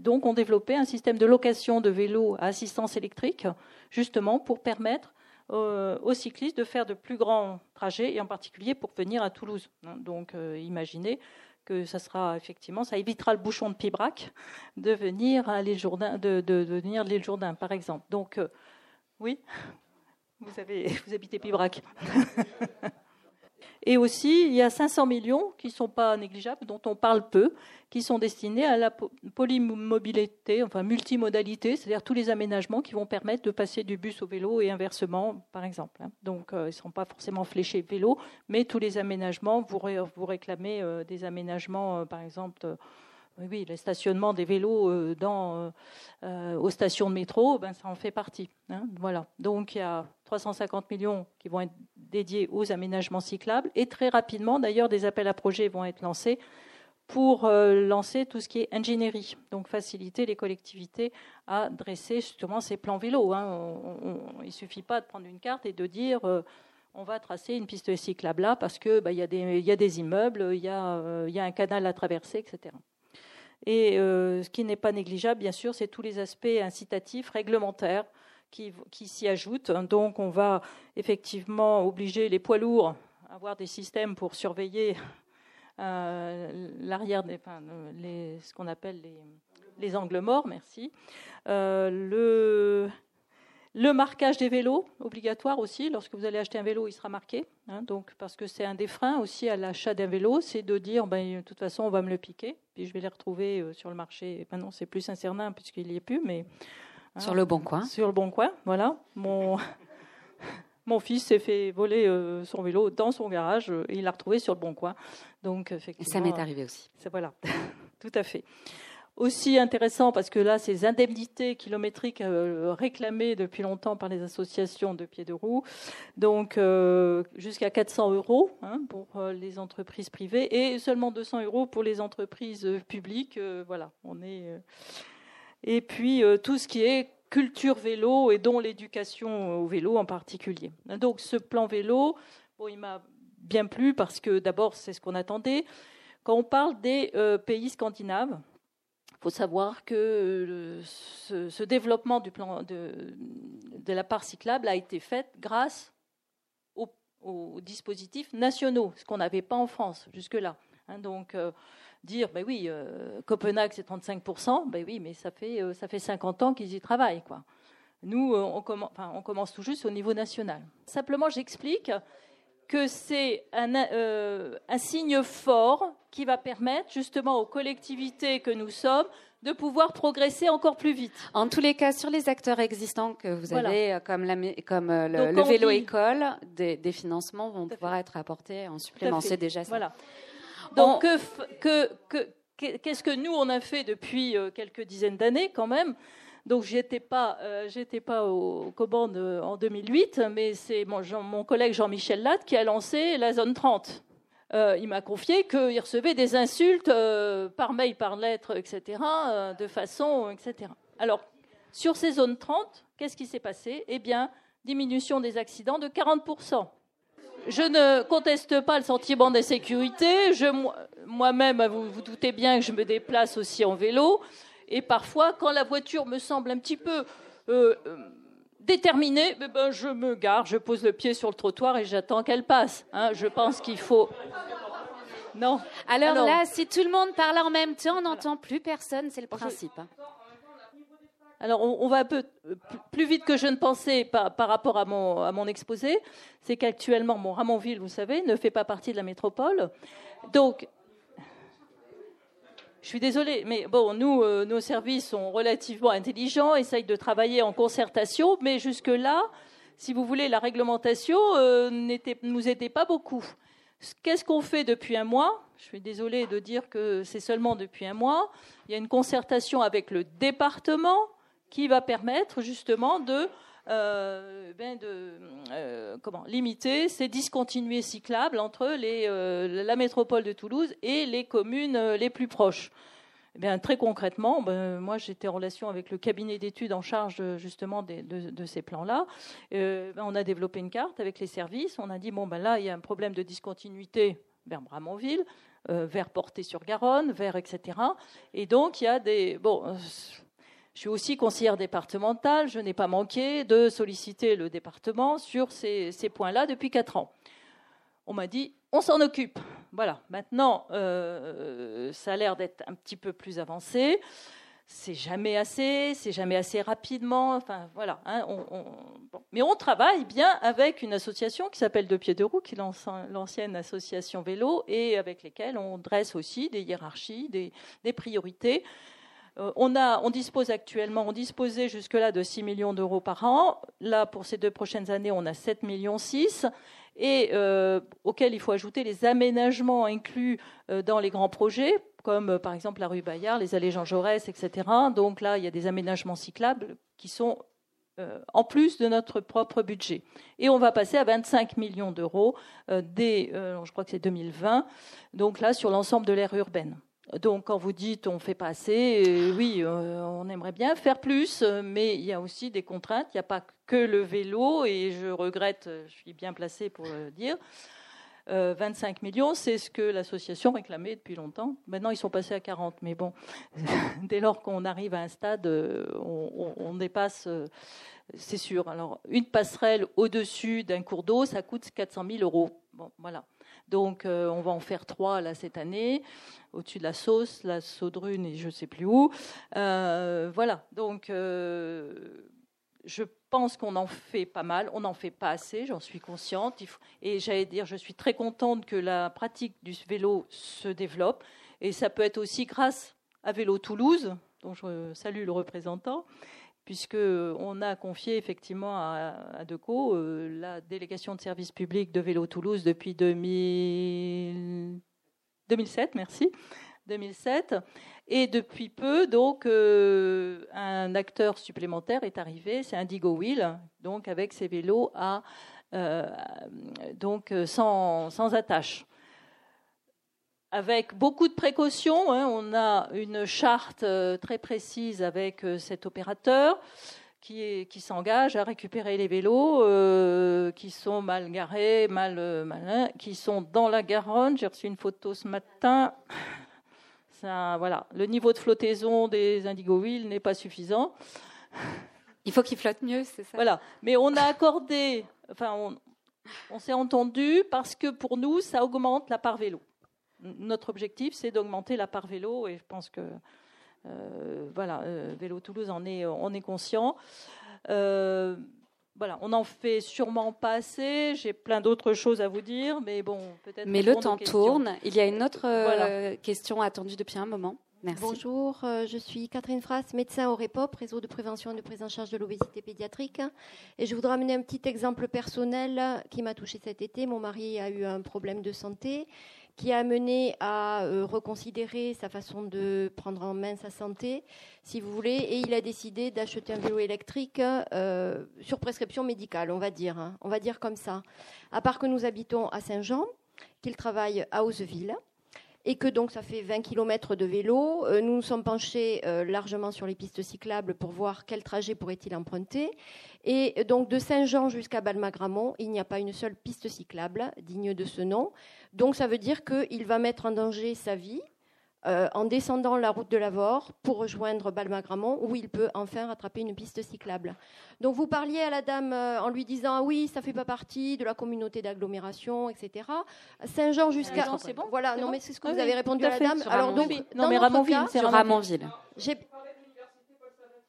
donc ont développé un système de location de vélos à assistance électrique, justement pour permettre euh, aux cyclistes de faire de plus grands trajets, et en particulier pour venir à Toulouse. Donc imaginez que ça sera effectivement, ça évitera le bouchon de Pibrac de venir à l'île Jourdain, de, de, de, venir l'île Jourdain, par exemple. Donc, euh, oui, vous, avez, vous habitez Pibrac. Et aussi, il y a 500 millions qui ne sont pas négligeables, dont on parle peu, qui sont destinés à la polymobilité, enfin multimodalité, c'est-à-dire tous les aménagements qui vont permettre de passer du bus au vélo et inversement, par exemple. Hein. Donc, euh, ils ne sont pas forcément fléchés vélo, mais tous les aménagements, vous, vous réclamez euh, des aménagements, euh, par exemple, oui, le stationnement des vélos dans, aux stations de métro, ben, ça en fait partie. Hein. voilà. Donc, il y a 350 millions qui vont être dédiés aux aménagements cyclables. Et très rapidement, d'ailleurs, des appels à projets vont être lancés pour euh, lancer tout ce qui est ingénierie, donc faciliter les collectivités à dresser justement ces plans vélos. Hein. il ne suffit pas de prendre une carte et de dire euh, on va tracer une piste cyclable là parce qu'il bah, y, a des immeubles, il y, euh, y, a un canal à traverser, etc. Et ce qui n'est pas négligeable, bien sûr, c'est tous les aspects incitatifs, réglementaires, qui, s'y ajoutent. Donc on va effectivement obliger les poids lourds à avoir des systèmes pour surveiller euh, l'arrière, ce qu'on appelle les, les, angles morts, merci. Euh, le, le marquage des vélos, obligatoire aussi. Lorsque vous allez acheter un vélo, il sera marqué. Hein, donc, parce que c'est un des freins aussi à l'achat d'un vélo, c'est de dire, ben, de toute façon, on va me le piquer, puis je vais les retrouver euh, sur le marché. Ben non, c'est plus un cernin puisqu'il n'y est plus, mais Hein, sur le bon coin. Sur le bon coin, voilà. Mon, mon fils s'est fait voler euh, son vélo dans son garage et il l'a retrouvé sur le bon coin. Donc, ça m'est arrivé aussi. Voilà, tout à fait. Aussi intéressant parce que là, ces indemnités kilométriques euh, réclamées depuis longtemps par les associations de pieds de roue, donc euh, jusqu'à 400 euros hein, pour euh, les entreprises privées et seulement 200 euros pour les entreprises publiques. voilà, on est. et puis tout ce qui est culture vélo et dont l'éducation au vélo en particulier. Donc ce plan vélo, bon, il m'a bien plu parce que d'abord c'est ce qu'on attendait. Quand on parle des pays scandinaves, il faut savoir que ce, développement du plan de, la part cyclable a été fait grâce aux, dispositifs nationaux, ce qu'on n'avait pas en France jusque-là. Hein. donc, euh, dire, ben oui, euh, Copenhague c'est 35%, ben oui, mais ça fait, euh, ça fait 50 ans qu'ils y travaillent. Quoi. Nous, on commence tout juste au niveau national. Simplement, j'explique que c'est un, un, signe fort qui va permettre justement aux collectivités que nous sommes de pouvoir progresser encore plus vite. En tous les cas, sur les acteurs existants que vous avez, euh, comme, la, comme euh, le, vélo école, des, financements vont pouvoir être apportés en supplément. C'est déjà ça. Voilà. Donc, que, qu'est-ce que nous on a fait depuis euh, quelques dizaines d'années quand même donc j'étais pas, j'étais pas au Coban en 2008, mais c'est mon, collègue Jean-Michel Latte qui a lancé la zone 30. Euh, il m'a confié qu'il recevait des insultes euh, par mail, par lettre, etc., euh, de façon, etc. Alors, sur ces zones 30, qu'est-ce qui s'est passé? Eh bien, diminution des accidents de 40%. Je ne conteste pas le sentiment d'insécurité. Moi-même, vous vous doutez bien que je me déplace aussi en vélo. Et parfois, quand la voiture me semble un petit peu déterminée, eh ben, je me gare, je pose le pied sur le trottoir et j'attends qu'elle passe. Hein. je pense qu'il faut. Non. Alors, là, si tout le monde parle en même temps, on n'entend plus personne, c'est le principe. Alors, on, va un peu plus vite que je ne pensais par, par rapport à mon, à mon exposé. C'est qu'actuellement, mon Ramonville, vous savez, ne fait pas partie de la métropole. Donc, je suis désolée, mais bon, nous, euh, nos services sont relativement intelligents, essayent de travailler en concertation, mais jusque-là, si vous voulez, la réglementation euh, nous aidait pas beaucoup. Qu'est-ce qu'on fait depuis un mois? Je suis désolée de dire que c'est seulement depuis un mois. Il y a une concertation avec le département qui va permettre justement de ben de euh, limiter ces discontinués cyclables entre euh, la métropole de Toulouse et les communes les plus proches. Eh bien, très concrètement, ben, moi j'étais en relation avec le cabinet d'études en charge justement de, de, ces plans-là. Ben, on a développé une carte avec les services. On a dit bon ben là il y a un problème de discontinuité vers Bramonville, vers Portée-sur-Garonne, vers etc. Et donc il y a des bon je suis aussi conseillère départementale. Je n'ai pas manqué de solliciter le département sur ces, points-là depuis quatre ans. On m'a dit, on s'en occupe. Voilà. Maintenant, euh, ça a l'air d'être un petit peu plus avancé. C'est jamais assez, c'est jamais assez rapidement. Enfin, voilà. Hein, Mais on travaille bien avec une association qui s'appelle Deux Pieds de Roue, qui est l'ancienne association vélo, et avec lesquelles on dresse aussi des hiérarchies, des priorités. Euh, on, dispose actuellement, on disposait jusque-là de 6 millions d'euros par an. Là, pour ces deux prochaines années, on a 7 millions 6 et euh, auxquels il faut ajouter les aménagements inclus euh, dans les grands projets, comme par exemple la rue Bayard, les allées Jean Jaurès, etc. Donc là, il y a des aménagements cyclables qui sont en plus de notre propre budget. Et on va passer à 25 millions d'euros dès, je crois que c'est 2020, donc là, sur l'ensemble de l'aire urbaine. Donc, quand vous dites on fait pas assez, euh, oui, euh, on aimerait bien faire plus, mais il y a aussi des contraintes. Il n'y a pas que le vélo, et je regrette, je suis bien placée pour le dire. 25 euh, millions, c'est ce que l'association réclamait depuis longtemps. Maintenant, ils sont passés à 40, mais bon, dès lors qu'on arrive à un stade, on, on dépasse, c'est sûr. Alors, une passerelle au-dessus d'un cours d'eau, ça coûte 400 000 euros. Bon, voilà. Donc, euh, on va en faire trois là cette année, au-dessus de la sauce, la saudrune et je sais plus où. Euh, voilà. Donc, euh, je pense qu'on en fait pas mal. On n'en fait pas assez, j'en suis consciente. Et j'allais dire, je suis très contente que la pratique du vélo se développe. Et ça peut être aussi grâce à Vélo Toulouse, dont je salue le représentant, puisqu'on a confié effectivement à, Deco euh, la délégation de service public de Vélo Toulouse depuis 2007, merci. 2007. Et depuis peu, donc, euh, un acteur supplémentaire est arrivé, c'est Indigo Wheel, donc avec ses vélos à, euh, donc, sans, sans, attache. Avec beaucoup de précautions, hein, on a une charte très précise avec cet opérateur qui, qui s'engage à récupérer les vélos euh, qui sont mal garés, mal, euh, qui sont dans la Garonne. J'ai reçu une photo ce matin. Ça, voilà, le niveau de flottaison des Indigo Wheel n'est pas suffisant. Il faut qu'ils flottent mieux, c'est ça? Voilà, mais on a accordé, enfin, on, on s'est entendu parce que pour nous, ça augmente la part vélo. Notre objectif, c'est d'augmenter la part vélo, et je pense que euh, voilà, euh, Vélo Toulouse en est, on est conscient. Euh, voilà, on n'en fait sûrement pas assez. J'ai plein d'autres choses à vous dire, mais bon, peut-être. Mais le temps tourne. Il y a une autre question attendue depuis un moment. Merci. Bonjour, je suis Catherine Frasse, médecin au REPOP, réseau de prévention et de prise en charge de l'obésité pédiatrique. Et je voudrais amener un petit exemple personnel qui m'a touché cet été. Mon mari a eu un problème de santé qui a amené à euh, reconsidérer sa façon de prendre en main sa santé, si vous voulez, et il a décidé d'acheter un vélo électrique euh, sur prescription médicale, on va dire, hein. on va dire comme ça. À part que nous habitons à Saint-Jean, qu'il travaille à Hauseville, et que donc ça fait 20 km de vélo. Euh, nous nous sommes penchés largement sur les pistes cyclables pour voir quel trajet pourrait-il emprunter. Et donc de Saint-Jean jusqu'à Balmagramont, il n'y a pas une seule piste cyclable digne de ce nom. Donc ça veut dire qu'il va mettre en danger sa vie euh, en descendant la route de Lavore pour rejoindre Balmagramont, où il peut enfin rattraper une piste cyclable. Donc vous parliez à la dame euh, en lui disant ah oui, ça fait pas partie de la communauté d'agglomération, etc. Saint-Jean jusqu'à c'est bon. Voilà, non mais c'est ce que vous avez répondu à la dame. Alors donc non mais Ramonville, c'est Ramonville.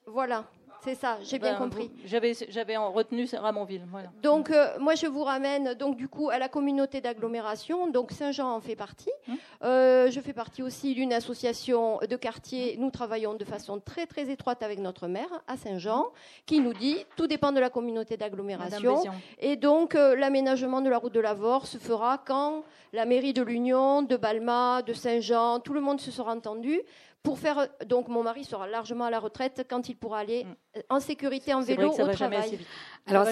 Voilà. C'est ça, j'ai bien ben, compris. J'avais, retenu Ramonville. Donc, euh, moi, je vous ramène donc du coup à la communauté d'agglomération. Donc, Saint-Jean en fait partie. Hum. Euh, je fais partie aussi d'une association de quartier. Nous travaillons de façon très très étroite avec notre maire à Saint-Jean, qui nous dit tout dépend de la communauté d'agglomération. Et donc, euh, l'aménagement de la route de Lavore se fera quand la mairie de l'Union, de Balma, de Saint-Jean, tout le monde se sera entendu pour faire donc mon mari sera largement à la retraite quand il pourra aller. En sécurité en vélo au travail. Alors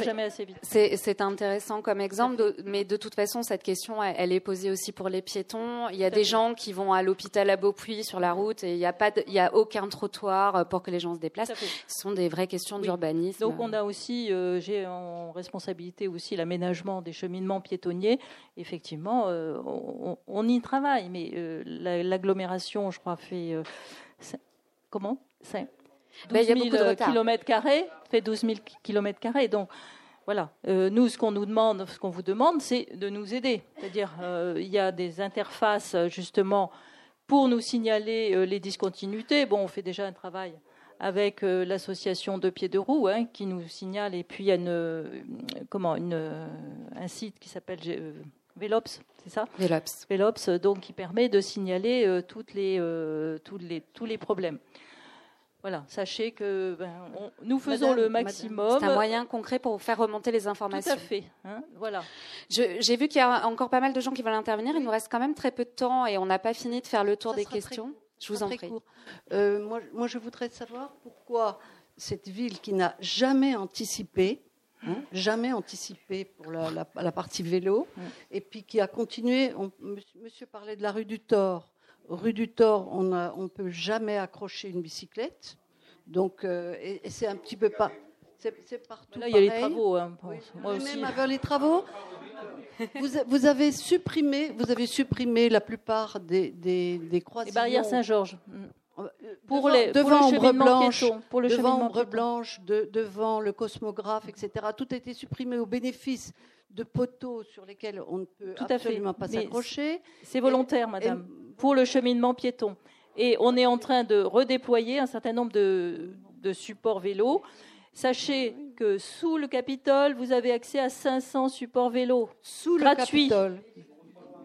c'est intéressant comme exemple, mais de toute façon cette question elle, est posée aussi pour les piétons. Il y a des gens qui vont à l'hôpital à Beaupuy sur la route et il n'y a pas, il y a aucun trottoir euh, pour que les gens se déplacent. Ce sont des vraies questions d'urbanisme. Donc on a aussi, euh, j'ai en responsabilité aussi l'aménagement des cheminements piétonniers. Effectivement, euh, on, y travaille, mais l'agglomération, je crois, fait comment? 12 000 km carrés, fait 12 000 km carrés. Donc, voilà. Euh, nous, ce qu'on nous demande, ce qu'on vous demande, c'est de nous aider. C'est-à-dire, euh, il y a des interfaces, justement, pour nous signaler euh, les discontinuités. Bon, on fait déjà un travail avec l'association de pieds de roue hein, qui nous signale. Et puis, il y a une, comment, une, un site qui s'appelle Velops, c'est ça? Velops. Velops, donc, qui permet de signaler toutes les, tous, les, tous les problèmes. Voilà, sachez que ben, nous faisons le maximum. C'est un moyen concret pour vous faire remonter les informations. Tout à fait. Hein, voilà. J'ai vu qu'il y a encore pas mal de gens qui veulent intervenir. Il nous reste quand même très peu de temps et on n'a pas fini de faire le tour des questions. je vous en prie. Euh, moi, moi, je voudrais savoir pourquoi cette ville qui n'a jamais anticipé, hein, jamais anticipé pour la, la, partie vélo, et puis qui a continué. monsieur parlait de la rue du Thor rue du Thor, on ne peut jamais accrocher une bicyclette. Donc, euh, et, c'est un petit peu pas. C'est partout. Là, il y a les travaux. Hein, moi aussi. Même avec les travaux, vous, avez supprimé, vous avez supprimé la plupart des, des, des croisements. Les barrières Saint-Georges. Euh, pour devant, les devant pour Blanche, pour le devant Ombre Blanche, devant le cosmographe, etc. Tout a été supprimé au bénéfice de poteaux sur lesquels on ne peut absolument pas s'accrocher. C'est volontaire, madame pour le cheminement piéton. Et on est en train de redéployer un certain nombre de, supports vélos. Sachez que sous le Capitole, vous avez accès à 500 supports vélos. Sous le Capitole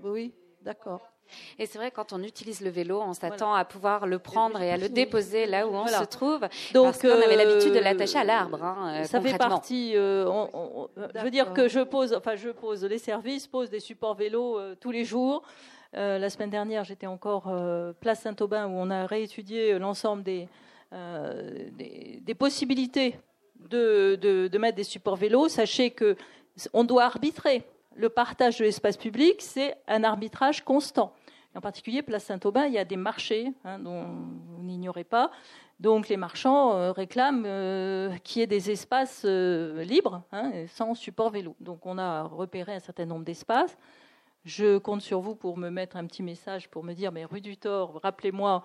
Oui, d'accord. Et c'est vrai, quand on utilise le vélo, on s'attend à pouvoir le prendre et à le déposer là où on se trouve. Donc, parce qu'on avait l'habitude de euh, l'attacher à l'arbre. Hein, ça fait partie. Euh, je veux dire que je pose, enfin, je pose, les services posent des supports vélos euh, tous les jours. la semaine dernière, j'étais encore place Saint-Aubin où on a réétudié l'ensemble des, des, possibilités de, de, mettre des supports vélos. Sachez que on doit arbitrer. Le partage de l'espace public, c'est un arbitrage constant. En particulier, place Saint-Aubin, il y a des marchés hein, dont vous n'ignorez pas. Donc les marchands euh, réclament euh, qu'il y ait des espaces euh, libres, hein, sans support vélo. Donc on a repéré un certain nombre d'espaces. Je compte sur vous pour me mettre un petit message pour me dire, mais rue du Thor, rappelez-moi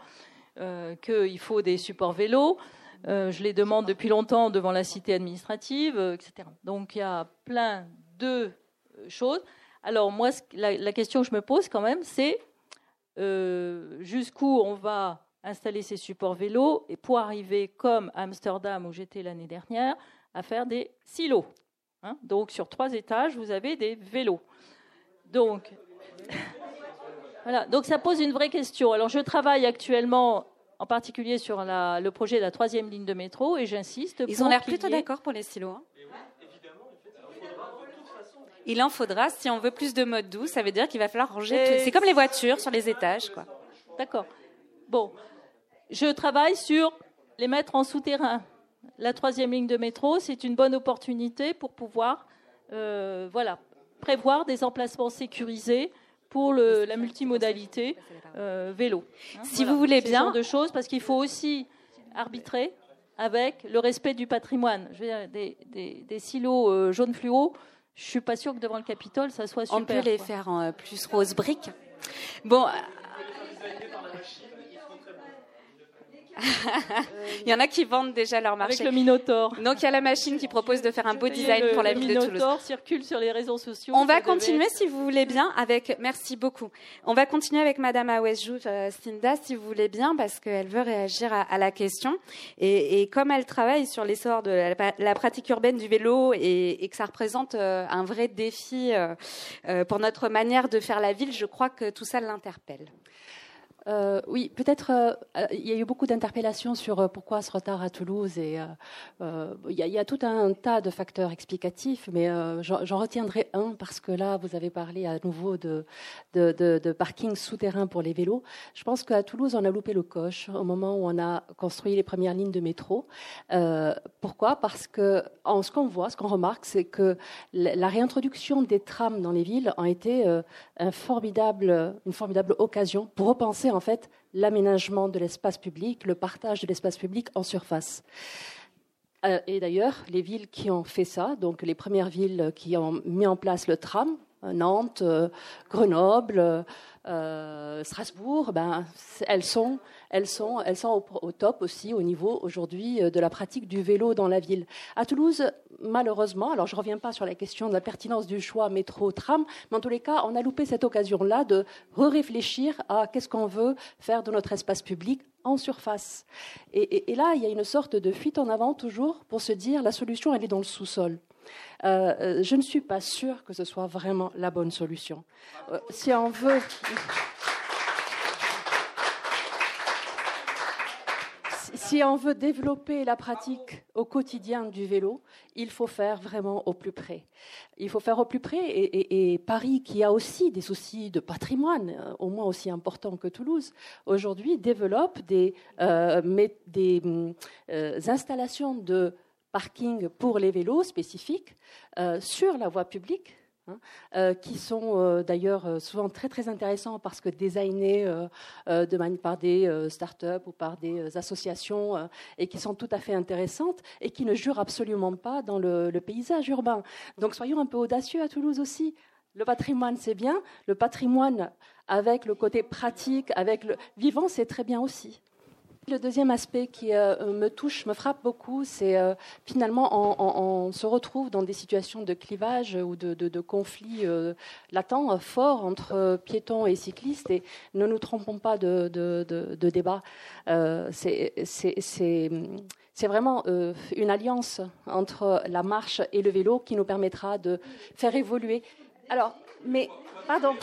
qu'il faut des supports vélo. je les demande depuis longtemps devant la cité administrative, etc. Donc il y a plein de choses. Alors moi, la, la question que je me pose quand même, c'est jusqu'où on va installer ces supports vélos et pour arriver, comme Amsterdam où j'étais l'année dernière, à faire des silos. Hein. Donc sur trois étages, vous avez des vélos. Donc, voilà. Donc ça pose une vraie question. Alors je travaille actuellement en particulier sur le projet de la troisième ligne de métro et j'insiste. Ils ont l'air plutôt d'accord pour les silos. Hein. Il en faudra si on veut plus de mode doux. Ça veut dire qu'il va falloir ranger. C'est comme les voitures sur les étages, quoi. D'accord. Bon, je travaille sur les mettre en souterrain. La troisième ligne de métro, c'est une bonne opportunité pour pouvoir euh, voilà, prévoir des emplacements sécurisés pour le, la multimodalité euh, vélo. Hein, si vous voulez bien. Genre de choses, parce qu'il faut aussi arbitrer avec le respect du patrimoine. Je veux dire, des, des, silos euh, jaunes fluo, je suis pas sûre que devant le Capitole, ça soit super. On peut les faire en plus rose brique. Bon, il y en a qui vendent déjà leur marché. Avec le Minotaur. Donc il y a la machine qui propose de faire un beau design pour la ville de Toulouse. Le Minotaur circule sur les réseaux sociaux. On va continuer si vous voulez bien avec. Merci beaucoup. On va continuer avec Madame Awesjou euh, Sinda si vous voulez bien parce qu'elle veut réagir à, la question et, et, comme elle travaille sur l'essor de la, pratique urbaine du vélo et, et que ça représente euh, un vrai défi euh, pour notre manière de faire la ville, je crois que tout ça l'interpelle. Euh, oui, peut-être euh, il y a eu beaucoup d'interpellations sur euh, pourquoi ce retard à Toulouse et il y, a tout un tas de facteurs explicatifs, mais j'en retiendrai un parce que là vous avez parlé à nouveau de, de, de, parking souterrain pour les vélos. Je pense qu'à Toulouse on a loupé le coche au moment où on a construit les premières lignes de métro. pourquoi? Parce que en ce qu'on voit, ce qu'on remarque, c'est que la réintroduction des trams dans les villes a été une formidable occasion pour repenser en fait l'aménagement de l'espace public, le partage de l'espace public en surface. Euh, et d'ailleurs, les villes qui ont fait ça, donc les premières villes qui ont mis en place le tram, Nantes, euh, Grenoble, euh, Strasbourg, ben, elles sont, elles sont, elles sont au, top aussi au niveau aujourd'hui euh, de la pratique du vélo dans la ville. À Toulouse, malheureusement, alors je ne reviens pas sur la question de la pertinence du choix métro-tram, mais en tous les cas, on a loupé cette occasion-là de réfléchir à qu'est-ce qu'on veut faire de notre espace public en surface. Et, là, il y a une sorte de fuite en avant toujours pour se dire la solution, elle est dans le sous-sol. Euh, euh, je ne suis pas sûre que ce soit vraiment la bonne solution. Euh, si on veut. Si on veut développer la pratique au quotidien du vélo, il faut faire vraiment au plus près. Il faut faire au plus près. Et, Paris, qui a aussi des soucis de patrimoine, au moins aussi importants que Toulouse, aujourd'hui développe des, des installations de parking pour les vélos spécifiques euh, sur la voie publique. Hein, euh, qui sont euh, d'ailleurs souvent très très intéressants parce que designés de par des start-up ou par des associations et qui sont tout à fait intéressantes et qui ne jurent absolument pas dans le paysage urbain. Donc soyons un peu audacieux à Toulouse aussi. Le patrimoine, c'est bien. Le patrimoine avec le côté pratique, avec le vivant, c'est très bien aussi. Le deuxième aspect qui euh, me touche, me frappe beaucoup, c'est euh, finalement on, se retrouve dans des situations de clivage ou de, de, de conflits euh, latents forts entre piétons et cyclistes. Et ne nous trompons pas de, de débat. c'est vraiment une alliance entre la marche et le vélo qui nous permettra de faire évoluer. Alors, mais pardon.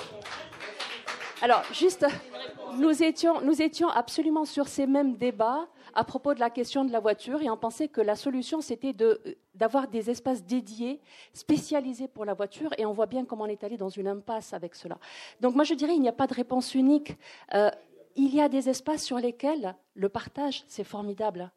Alors, juste nous étions, absolument sur ces mêmes débats à propos de la question de la voiture et on pensait que la solution c'était d'avoir des espaces dédiés, spécialisés pour la voiture et on voit bien comment on est allé dans une impasse avec cela. Donc moi je dirais il n'y a pas de réponse unique. Euh, il y a des espaces sur lesquels le partage, c'est formidable.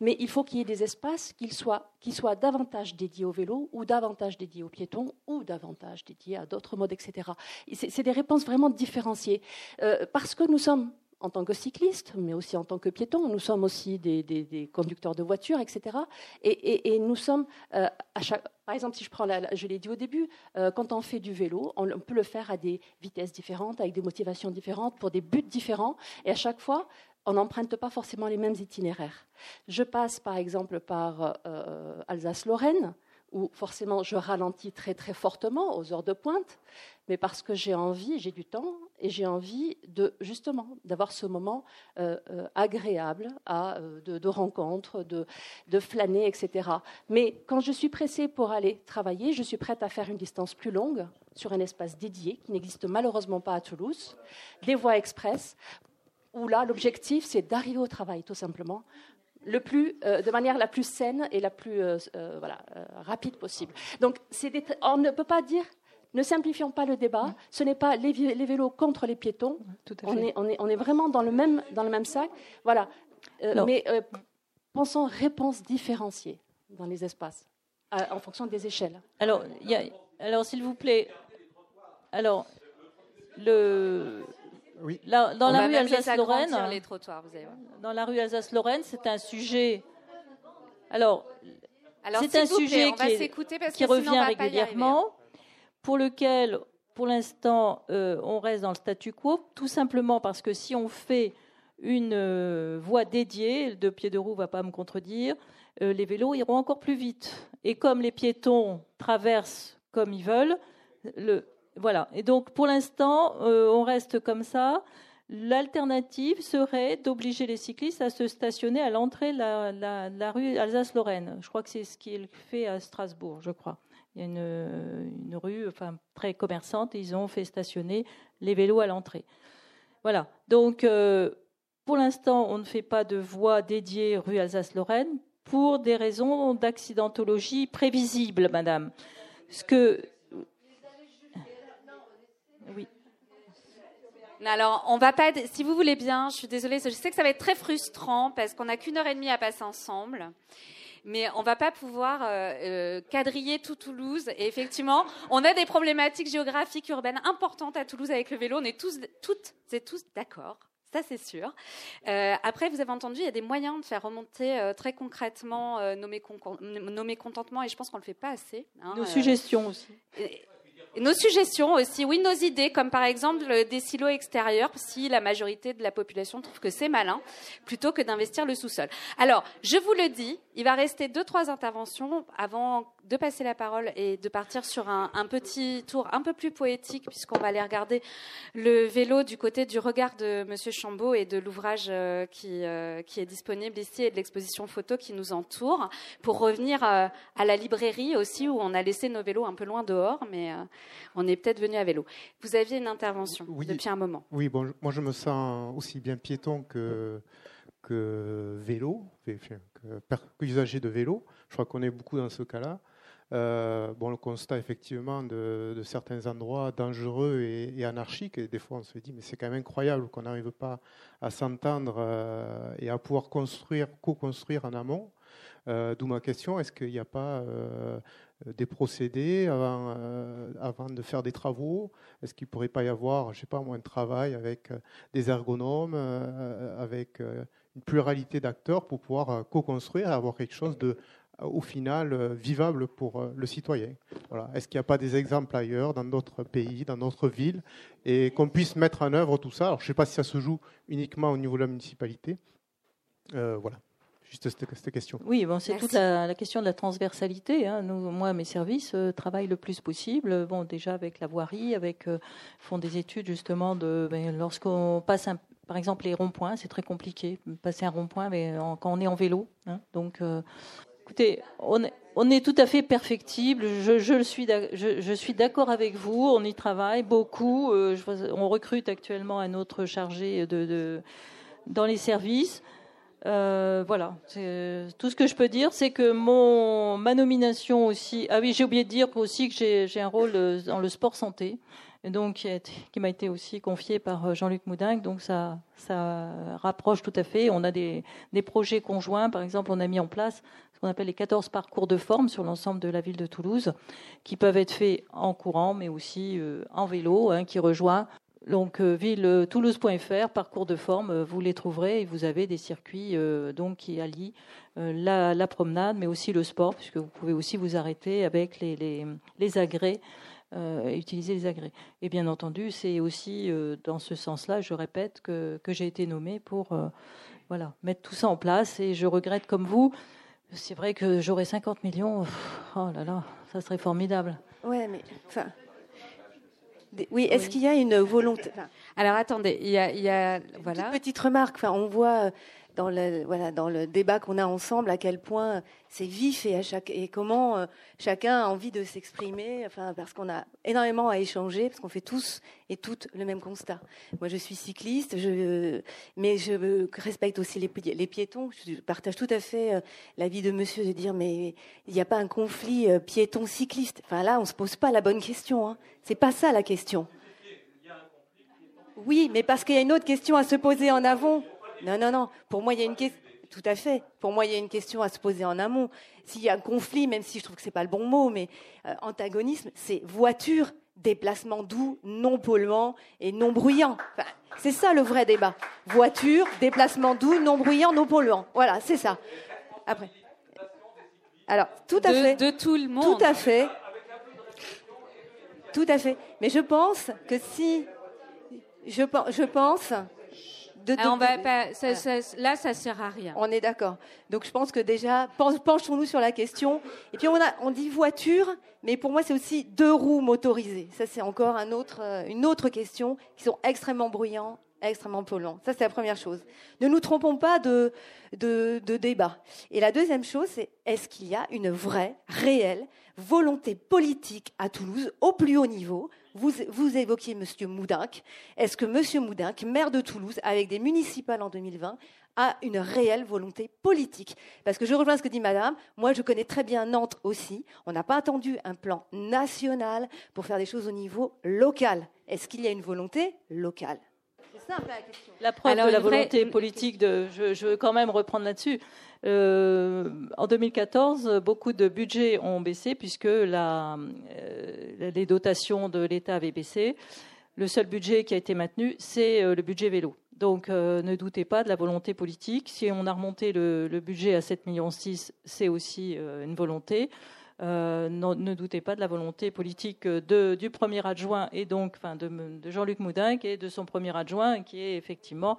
Mais il faut qu'il y ait des espaces qui soient, davantage dédiés au vélo, ou davantage dédiés aux piétons, ou davantage dédiés à d'autres modes, etc. C'est des réponses vraiment différenciées. Euh, parce que nous sommes en tant que cyclistes, mais aussi en tant que piétons. Nous sommes aussi des, conducteurs de voitures, etc. Et, nous sommes, euh, à chaque, par exemple, si je prends, je l'ai dit au début, euh, quand on fait du vélo, on, peut le faire à des vitesses différentes, avec des motivations différentes, pour des buts différents. Et à chaque fois, on n'emprunte pas forcément les mêmes itinéraires. Je passe, par exemple, par euh, Alsace-Lorraine où forcément je ralentis très très fortement aux heures de pointe, mais parce que j'ai envie, j'ai du temps et j'ai envie de justement d'avoir ce moment euh, euh, agréable euh, de, de, rencontre, de, de, flâner, etc. Mais quand je suis pressée pour aller travailler, je suis prête à faire une distance plus longue sur un espace dédié qui n'existe malheureusement pas à Toulouse, des voies express, où là l'objectif c'est d'arriver au travail tout simplement le plus, de manière la plus saine et la plus voilà, rapide possible. Donc, on ne peut pas dire ne simplifions pas le débat. Ce n'est pas les, vélos contre les piétons. on, est, on, est, on, est, vraiment dans le même, dans le même sac. Voilà. mais pensons réponses différenciées dans les espaces, en fonction des échelles. Alors, alors s'il vous plaît. Alors, le, dans la rue Alsace-Lorraine, dans la rue Alsace-Lorraine, c'est un sujet. Alors, c'est un sujet qui, revient régulièrement, pour lequel, pour l'instant, euh, on reste dans le statu quo, tout simplement parce que si on fait une euh, voie dédiée, de pied de roue va pas me contredire, euh, les vélos iront encore plus vite. Et comme les piétons traversent comme ils veulent, le, voilà. Et donc, pour l'instant, on reste comme ça. L'alternative serait d'obliger les cyclistes à se stationner à l'entrée de la, rue Alsace-Lorraine. Je crois que c'est ce qui est fait à Strasbourg, je crois. Il y a une, rue enfin, très commerçante ils ont fait stationner les vélos à l'entrée. Voilà. Donc, euh, pour l'instant, on ne fait pas de voie dédiée rue Alsace-Lorraine pour des raisons d'accidentologie prévisibles, madame. Ce que Alors, on va pas. Si vous voulez bien, je suis désolée. Je sais que ça va être très frustrant parce qu'on n'a qu'une heure et demie à passer ensemble. Mais on va pas pouvoir euh, euh, quadriller tout Toulouse. Et effectivement, on a des problématiques géographiques urbaines importantes à Toulouse avec le vélo. On est tous, toutes et tous d'accord. Ça, c'est sûr. Euh, après, vous avez entendu, il y a des moyens de faire remonter très concrètement nos, mécontentements et je pense qu'on ne le fait pas assez. Hein, nos suggestions aussi nos suggestions aussi, oui, nos idées, comme par exemple des silos extérieurs, si la majorité de la population trouve que c'est malin, plutôt que d'investir le sous-sol. Alors, je vous le dis, il va rester deux, trois interventions avant de passer la parole et de partir sur un, petit tour un peu plus poétique, puisqu'on va aller regarder le vélo du côté du regard de Monsieur Chambaud et de l'ouvrage euh, qui, euh, qui est disponible ici et de l'exposition photo qui nous entoure, pour revenir euh, à la librairie aussi, où on a laissé nos vélos un peu loin dehors, mais on est peut-être venu à vélo. Vous aviez une intervention depuis un moment. Oui, bon, moi je me sens aussi bien piéton que, que vélo, que, usager de vélo. Je crois qu'on est beaucoup dans ce cas-là. Euh, bon, le constat effectivement de, certains endroits dangereux et, anarchiques, et des fois on se dit mais c'est quand même incroyable qu'on n'arrive pas à s'entendre euh, et à pouvoir construire, co-construire en amont. Euh, d'où ma question, est-ce qu'il n'y a pas des procédés avant, avant de faire des travaux Est-ce qu'il ne pourrait pas y avoir, je sais pas, moins de travail avec des ergonomes, avec une pluralité d'acteurs pour pouvoir co-construire et avoir quelque chose de au final euh, vivable pour euh, le citoyen? Est-ce qu'il n'y a pas des exemples ailleurs, dans d'autres pays, dans d'autres villes, et qu'on puisse mettre en œuvre tout ça? Alors, Je ne sais pas si ça se joue uniquement au niveau de la municipalité. Euh, voilà. Juste cette, question. Oui, bon, c'est toute la, question de la transversalité. Hein. Nous, moi, mes services travaillent le plus possible. Bon, déjà avec la voirie, avec font des études justement de ben, lorsqu'on passe par exemple les ronds-points, c'est très compliqué passer un rond-point, mais quand on est en vélo. Hein. donc Écoutez, on est, on est tout à fait perfectible. Je, je suis, je, je suis d'accord avec vous. On y travaille beaucoup. Euh, on recrute actuellement un autre chargé de, de dans les services. Euh, voilà, tout ce que je peux dire, c'est que ma nomination aussi. Ah oui, j'ai oublié de dire aussi que j'ai un rôle euh, dans le sport santé, donc qui, m'a été aussi confié par euh, Jean-Luc Moudin. Donc ça rapproche tout à fait. On a des, des projets conjoints. Par exemple, on a mis en place ce qu'on appelle les 14 parcours de forme sur l'ensemble de la ville de Toulouse, qui peuvent être faits en courant, mais aussi en vélo, hein, qui rejoint donc euh, ville-toulouse.fr, parcours de forme, euh, vous les trouverez et vous avez des circuits euh, donc qui allient la, promenade, mais aussi le sport, puisque vous pouvez aussi vous arrêter avec les, les, les agrès, utiliser les agrès. Et bien entendu, c'est aussi dans ce sens-là, je répète, que, que j'ai été nommée pour voilà, mettre tout ça en place. Et je regrette comme vous, c'est vrai que j'aurais 50 millions, oh là là, ça serait formidable. Ouais, mais enfin, oui, est-ce qu'il y a une volonté? Alors attendez, il y a, il y a voilà. petite remarque. Enfin, on voit euh, dans le voilà dans le débat qu'on a ensemble à quel point c'est vif et à chaque et comment euh, chacun a envie de s'exprimer. Enfin, parce qu'on a énormément à échanger, parce qu'on fait tous et toutes le même constat. Moi, je suis cycliste, je mais je respecte aussi les, les piétons. Je partage tout à fait euh, l'avis de Monsieur de dire mais il n'y a pas un conflit piéton-cycliste. Enfin là, on se pose pas la bonne question. Hein. C'est pas ça la question. Oui, mais parce qu'il y a une autre question à se poser en avant. Non, non, non. Pour moi, il y a une question. Tout à fait. Pour moi, il y a une question à se poser en amont. S'il y a un conflit, même si je trouve que c'est pas le bon mot, mais euh, antagonisme, c'est voiture, déplacement doux, non polluant et non bruyant. c'est ça le vrai débat. Voiture, déplacement doux, non bruyant, non polluant. Voilà, c'est ça. Après. Alors, tout à fait. De tout le monde. Tout à fait. Tout à fait. Mais je pense que si. Je, je pense. De, on va pas, ça, ça, là, ça sert à rien. On est d'accord. Donc, je pense que déjà, penchons-nous sur la question. Et puis, on, a, on dit voiture, mais pour moi, c'est aussi deux roues motorisées. Ça, c'est encore un autre, euh, une autre question qui sont extrêmement bruyants, extrêmement polluants. Ça, c'est la première chose. Ne nous trompons pas de, de, de débat. Et la deuxième chose, c'est est-ce qu'il y a une vraie, réelle volonté politique à Toulouse au plus haut niveau? Vous, vous évoquiez M. Moudinck. Est-ce que M. Moudinck, maire de Toulouse, avec des municipales en 2020, a une réelle volonté politique? Parce que je rejoins ce que dit Madame, moi je connais très bien Nantes aussi, on n'a pas attendu un plan national pour faire des choses au niveau local. Est-ce qu'il y a une volonté locale? La question. La preuve de la volonté politique, de, je, je veux quand même reprendre là-dessus. Euh, en 2014, beaucoup de budgets ont baissé puisque la, euh, les dotations de l'État avaient baissé. Le seul budget qui a été maintenu, c'est euh, le budget vélo. Donc ne doutez pas de la volonté politique. Si on a remonté le, budget à 7,6 millions, c'est aussi une volonté. Ne doutez pas de la volonté politique de, du premier adjoint et donc enfin, de, de Jean-Luc Moudin et de son premier adjoint qui est effectivement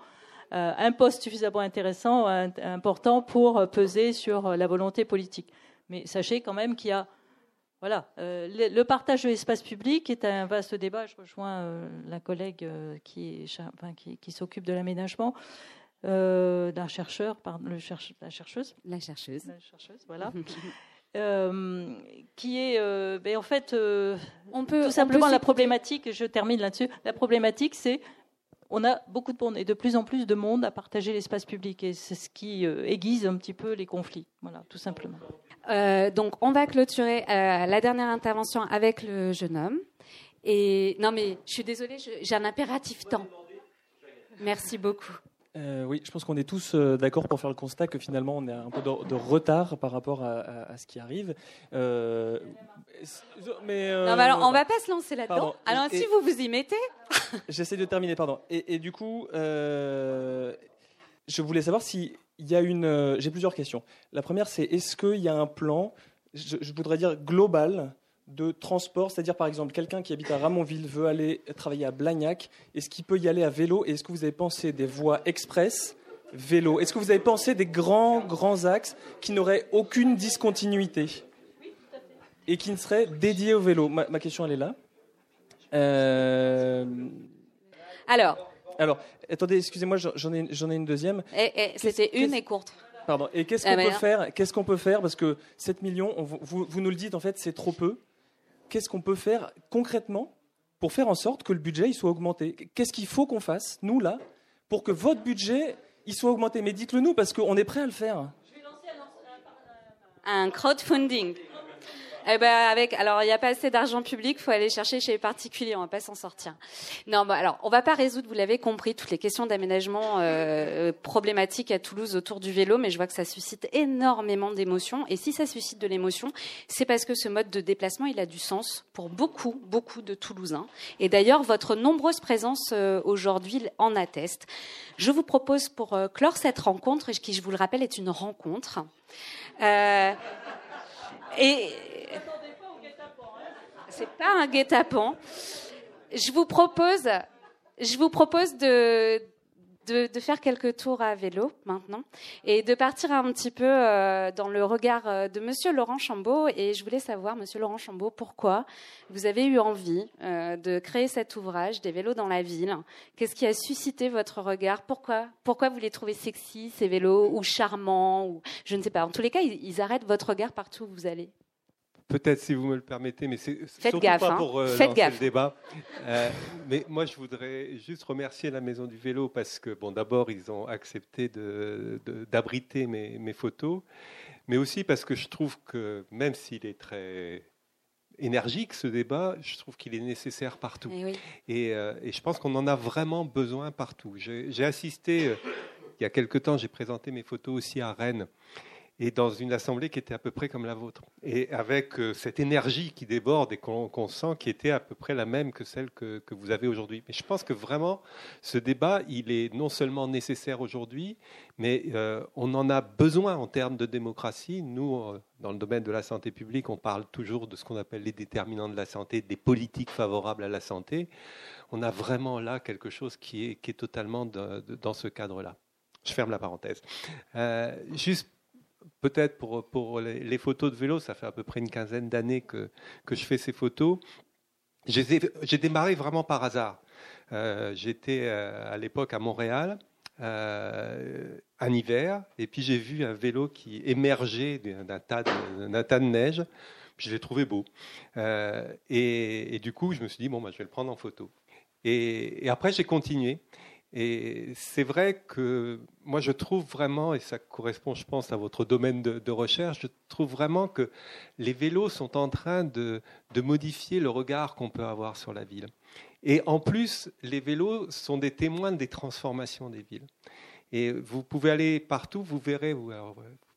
euh, un poste suffisamment intéressant, important pour peser sur la volonté politique. Mais sachez quand même qu'il y a voilà, euh, le, partage de l'espace public est un vaste débat. Je rejoins euh, la collègue qui, qui, s'occupe de l'aménagement d'un chercheur, pardon, le la chercheuse. La chercheuse. La chercheuse, voilà. qui est, ben, en fait, on peut tout simplement la problématique. Je termine là-dessus. La problématique, c'est on a beaucoup de monde et de plus en plus de monde à partager l'espace public et c'est ce qui euh, aiguise un petit peu les conflits. Voilà, tout simplement. Euh, donc, on va clôturer euh, la dernière intervention avec le jeune homme. Et non, mais je suis désolée, j'ai un impératif temps. Merci beaucoup. Euh, oui, je pense qu'on est tous euh, d'accord pour faire le constat que finalement on a un peu de, retard par rapport à, ce qui arrive. Euh, mais, non, mais alors on va pas se lancer là-dedans. Alors si vous vous y mettez. J'essaie de terminer, pardon. Et, du coup, je voulais savoir si il y a une. J'ai plusieurs questions. La première, c'est est-ce qu'il y a un plan, je voudrais dire global, de transport, c'est-à-dire par exemple quelqu'un qui habite à Ramonville veut aller travailler à Blagnac, est-ce qu'il peut y aller à vélo et est-ce que vous avez pensé des voies express vélo? Est-ce que vous avez pensé des grands grands axes qui n'auraient aucune discontinuité et qui ne seraient dédiés au vélo? Ma, question elle est là. Euh, alors. Alors, attendez, excusez-moi, j'en ai, j'en ai une deuxième. C'était une et courte. Pardon. Et qu'est-ce qu'on peut faire Qu'est-ce qu'on peut faire? Parce que 7 millions, vous, vous, nous le dites en fait, c'est trop peu. Qu'est-ce qu'on peut faire concrètement pour faire en sorte que le budget il soit augmenté? Qu'est-ce qu'il faut qu'on fasse, nous là, pour que votre budget il soit augmenté? Mais dites-le nous parce qu'on est prêt à le faire. Je vais lancer un crowdfunding. Eh ben avec, alors il n'y a pas assez d'argent public, faut aller chercher chez les particuliers, on va pas s'en sortir. Non, bon, alors on va pas résoudre, vous l'avez compris, toutes les questions d'aménagement euh, problématiques à Toulouse autour du vélo, mais je vois que ça suscite énormément d'émotions. Et si ça suscite de l'émotion, c'est parce que ce mode de déplacement, il a du sens pour beaucoup, beaucoup de Toulousains. Et d'ailleurs, votre nombreuse présence euh, aujourd'hui en atteste. Je vous propose pour euh, clore cette rencontre, qui, je vous le rappelle, est une rencontre. Euh, et c'est pas un guet-apens. Je vous propose, je vous propose de, de, faire quelques tours à vélo maintenant et de partir un petit peu euh, dans le regard euh, de Monsieur Laurent Chambaud. Et je voulais savoir, Monsieur Laurent Chambaud, pourquoi vous avez eu envie euh, de créer cet ouvrage des vélos dans la ville? Qu'est-ce qui a suscité votre regard? Pourquoi Pourquoi vous les trouvez sexy ces vélos ou charmants ou je ne sais pas. En tous les cas, ils, ils arrêtent votre regard partout où vous allez. Peut-être si vous me le permettez, mais c'est surtout pas hein. pour euh, lancer le débat. Euh, mais moi, je voudrais juste remercier la Maison du Vélo parce que, bon, d'abord, ils ont accepté d'abriter de, mes, mes, photos, mais aussi parce que je trouve que, même s'il est très énergique, ce débat, je trouve qu'il est nécessaire partout. Eh et, euh, et, je pense qu'on en a vraiment besoin partout. J'ai assisté, il y a quelque temps, j'ai présenté mes photos aussi à Rennes et dans une assemblée qui était à peu près comme la vôtre. Et avec euh, cette énergie qui déborde et qu'on sent qui était à peu près la même que celle que, que vous avez aujourd'hui. Mais je pense que vraiment, ce débat, il est non seulement nécessaire aujourd'hui, mais euh, on en a besoin en termes de démocratie. Nous, euh, dans le domaine de la santé publique, on parle toujours de ce qu'on appelle les déterminants de la santé, des politiques favorables à la santé. On a vraiment là quelque chose qui est, qui est totalement dans ce cadre-là. Je ferme la parenthèse. juste peut-être pour, pour les, photos de vélo, ça fait à peu près une quinzaine d'années que, que je fais ces photos. J'ai démarré vraiment par hasard. Euh, j'étais euh, à l'époque à Montréal, euh, en hiver, et puis j'ai vu un vélo qui émergeait d'un tas, tas, de neige. je l'ai trouvé beau. Et, du coup, je me suis dit, bon, bah, je vais le prendre en photo. Et après, j'ai continué. Et c'est vrai que moi, je trouve vraiment, et ça correspond, je pense, à votre domaine de, recherche, je trouve vraiment que les vélos sont en train de, modifier le regard qu'on peut avoir sur la ville. Et en plus, les vélos sont des témoins des transformations des villes. Et vous pouvez aller partout, vous verrez, vous,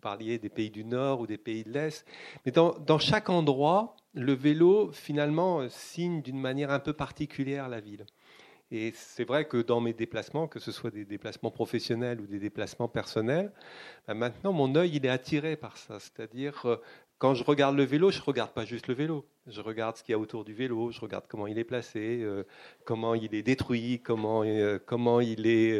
parliez des pays du Nord ou des pays de l'Est, mais dans chaque endroit, le vélo, finalement, signe d'une manière un peu particulière la ville. Et c'est vrai que dans mes déplacements, que ce soit des déplacements professionnels ou des déplacements personnels, bah, maintenant mon œil il est attiré par ça. C'est-à-dire euh, quand je regarde le vélo, je regarde pas juste le vélo. Je regarde ce qu'il y a autour du vélo, je regarde comment il est placé, euh, comment il est détruit, comment, euh, comment il est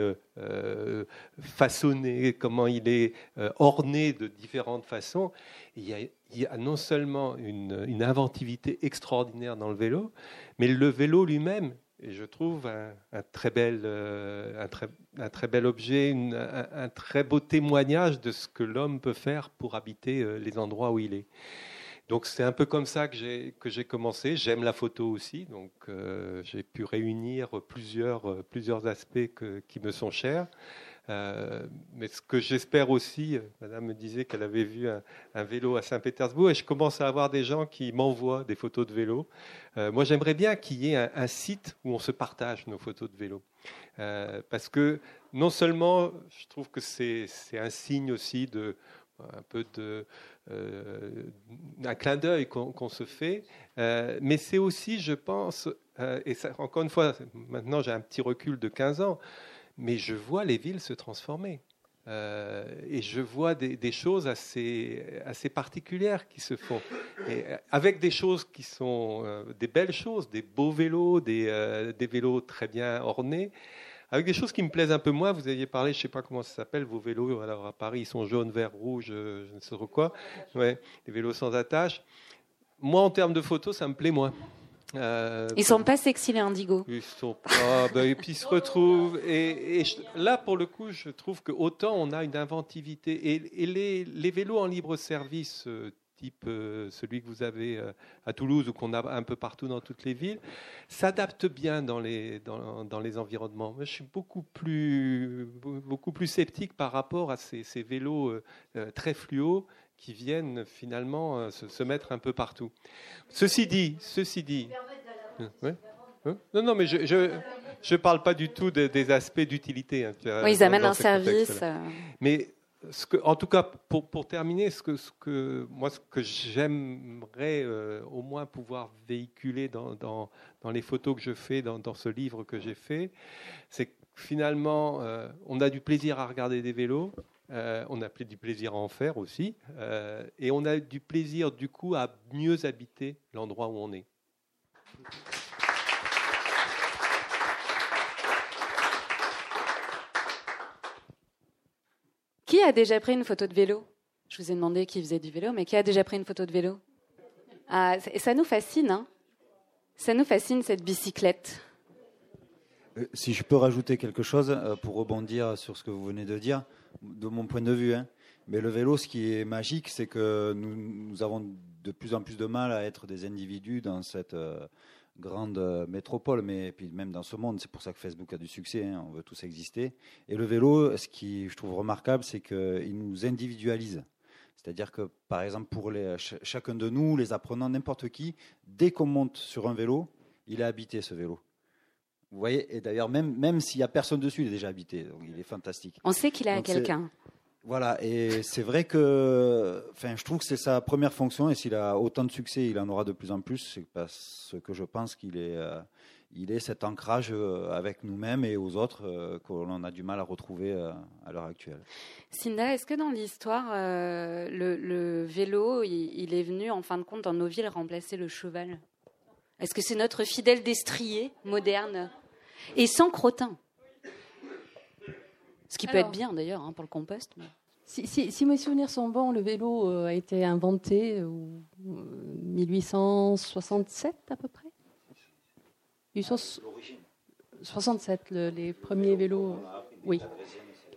façonné, comment il est orné de différentes façons. Il y, a, non seulement une, inventivité extraordinaire dans le vélo, mais le vélo lui-même, et je trouve un, très, bel, euh, un, très, un très bel objet, un, très beau témoignage de ce que l'homme peut faire pour habiter euh, les endroits où il est. Donc c'est un peu comme ça que j'ai commencé. J'aime la photo aussi, donc euh, j'ai pu réunir plusieurs plusieurs aspects qui me sont chers. Euh, mais ce que j'espère aussi, euh, Madame me disait qu'elle avait vu un, vélo à Saint-Pétersbourg, et je commence à avoir des gens qui m'envoient des photos de vélo. Euh, moi, j'aimerais bien qu'il y ait un, site où on se partage nos photos de vélo, parce que non seulement je trouve que c'est un signe aussi de un peu de un clin d'œil qu'on se fait, mais c'est aussi, je pense, et encore une fois, maintenant j'ai un petit recul de 15 ans mais je vois les villes se transformer. Euh, et je vois des, choses assez, assez particulières qui se font, et euh, avec des choses qui sont euh, des belles choses, des beaux vélos, des, des, vélos très bien ornés, avec des choses qui me plaisent un peu moins. Vous aviez parlé, je ne sais pas comment ça s'appelle, vos vélos. Alors à Paris, ils sont jaunes, verts, rouges, je ne sais trop quoi. Ouais, des vélos sans attache. Moi, en termes de photos, ça me plaît moins. Euh, ils sont pas sexy les indigos. Ils sont pas. Ben, et puis ils se retrouvent. Et, là, pour le coup, je trouve que autant on a une inventivité et, les, les, vélos en libre service. Euh, type euh, celui que vous avez à Toulouse ou qu'on a un peu partout dans toutes les villes, s'adaptent bien dans les, dans, dans les environnements. je suis beaucoup plus, beaucoup plus sceptique par rapport à ces, ces vélos très fluo qui viennent finalement euh, se, mettre un peu partout. Ceci dit, ceci dit. Hein non, non, mais je ne je, parle pas du tout des aspects d'utilité. Hein, oui, ils amènent un service. Euh. Mais ce que, en tout cas, pour, pour terminer, ce que, ce que, moi, ce que j'aimerais euh, au moins pouvoir véhiculer dans, dans, dans, les photos que je fais, dans, dans ce livre que j'ai fait, c'est que finalement, on a du plaisir à regarder des vélos, euh, on a du plaisir à en faire aussi. Euh, et on a du plaisir, du coup, à mieux habiter l'endroit où on est. Qui a déjà pris une photo de vélo? Je vous ai demandé qui faisait du vélo, mais qui a déjà pris une photo de vélo? Ah, Ça nous fascine, hein Ça nous fascine cette bicyclette. Euh, si je peux rajouter quelque chose pour rebondir sur ce que vous venez de dire, de mon point de vue. Hein. Mais le vélo, ce qui est magique, c'est que nous, avons de plus en plus de mal à être des individus dans cette euh, grande euh, métropole, mais puis même dans ce monde. C'est pour ça que Facebook a du succès. Hein. on veut tous exister. Et le vélo, ce qui je trouve remarquable, c'est qu'il nous individualise. C'est-à-dire que, par exemple, pour chacun de nous, les apprenants, n'importe qui, dès qu'on monte sur un vélo, il est habité ce vélo. Vous voyez, et d'ailleurs, même, même s'il n'y a personne dessus, il est déjà habité. Donc il est fantastique. On sait qu'il a quelqu'un. Voilà, et c'est vrai que enfin, je trouve que c'est sa première fonction, et s'il a autant de succès, il en aura de plus en plus, c'est parce que je pense qu'il est, euh, il est cet ancrage euh, avec nous-mêmes et aux autres euh, qu'on a du mal à retrouver à l'heure actuelle. Cinda, est-ce que dans l'histoire, le, vélo, il, est venu en fin de compte dans nos villes remplacer le cheval? Est-ce que c'est notre fidèle destrier moderne? Et sans crottin. Ce qui peut être bien d'ailleurs hein, pour le compost. Si, mes souvenirs sont bons, le vélo euh, a été inventé en 1867 à peu près. 67, les premiers vélos. Oui.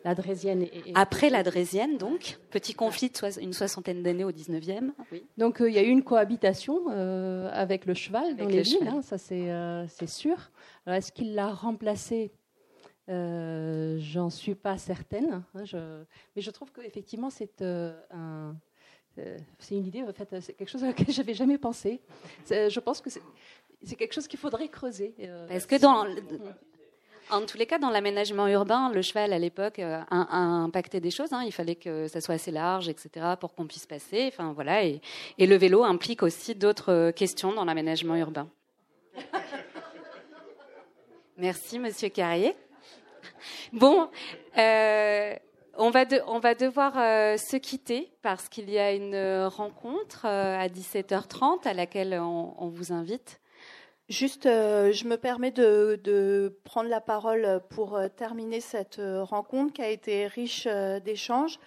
La Drésienne. Après la Drésienne, donc, petit conflit de une soixantaine d'années au 19e. Donc euh, il y a eu une cohabitation euh, avec le cheval dans les villes, hein, ça c'est sûr. Est-ce qu'il l'a remplacé? Euh, J'en suis pas certaine. Hein, mais je trouve qu'effectivement, c'est euh, un, euh, c'est une idée, en fait, c'est quelque chose à laquelle j'avais jamais pensé. Je pense que c'est quelque chose qu'il faudrait creuser. Est-ce que dans, en tous les cas, dans l'aménagement urbain, le cheval à l'époque a, impacté des choses. Hein. Il fallait que ça soit assez large, etc., pour qu'on puisse passer. Enfin voilà, et, et le vélo implique aussi d'autres questions dans l'aménagement urbain. Merci, Monsieur Carrier. Bon, euh, on, va on, va devoir euh, se quitter parce qu'il y a une rencontre euh, à 17h30 à laquelle on, vous invite. Juste, je me permets de, prendre la parole pour terminer cette rencontre qui a été riche d'échanges.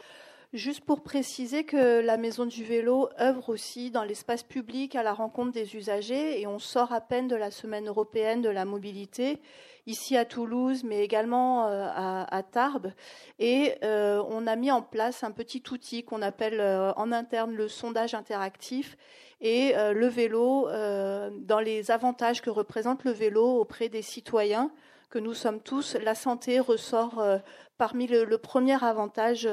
Juste pour préciser que la Maison du Vélo œuvre aussi dans l'espace public à la rencontre des usagers et on sort à peine de la Semaine européenne de la mobilité ici à Toulouse, mais également euh, à, Tarbes. Et euh, on a mis en place un petit outil qu'on appelle euh, en interne le sondage interactif et le vélo dans les avantages que représente le vélo auprès des citoyens que nous sommes tous, la santé ressort parmi le, premier avantage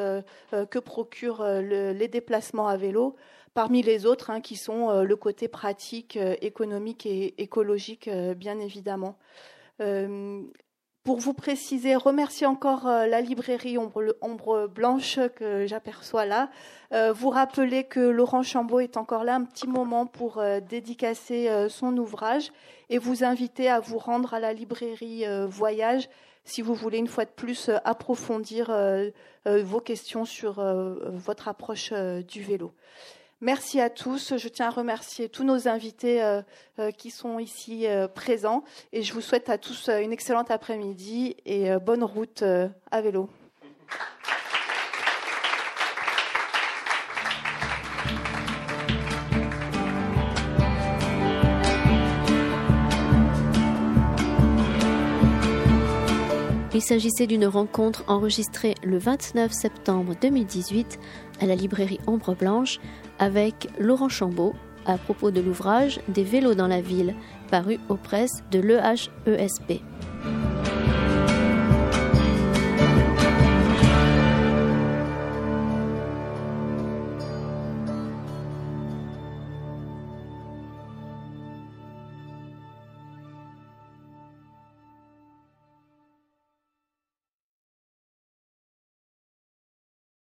que procurent les déplacements à vélo, parmi les autres hein, qui sont le côté pratique, économique et écologique, bien évidemment. Euh, pour vous préciser, remercier encore euh, la librairie Ombre, Blanche que j'aperçois là. Euh, vous rappeler que Laurent Chambaud est encore là un petit moment pour dédicacer son ouvrage et vous inviter à vous rendre à la librairie Voyage si vous voulez une fois de plus approfondir vos questions sur votre approche du vélo. Merci à tous. Je tiens à remercier tous nos invités euh, euh, qui sont ici euh, présents et je vous souhaite à tous une excellente après-midi et bonne route à vélo. Il s'agissait d'une rencontre enregistrée le 29 septembre 2018 à la librairie Ombre Blanche avec Laurent Chambaud à propos de l'ouvrage Des vélos dans la ville, paru aux presses de l'EHESP.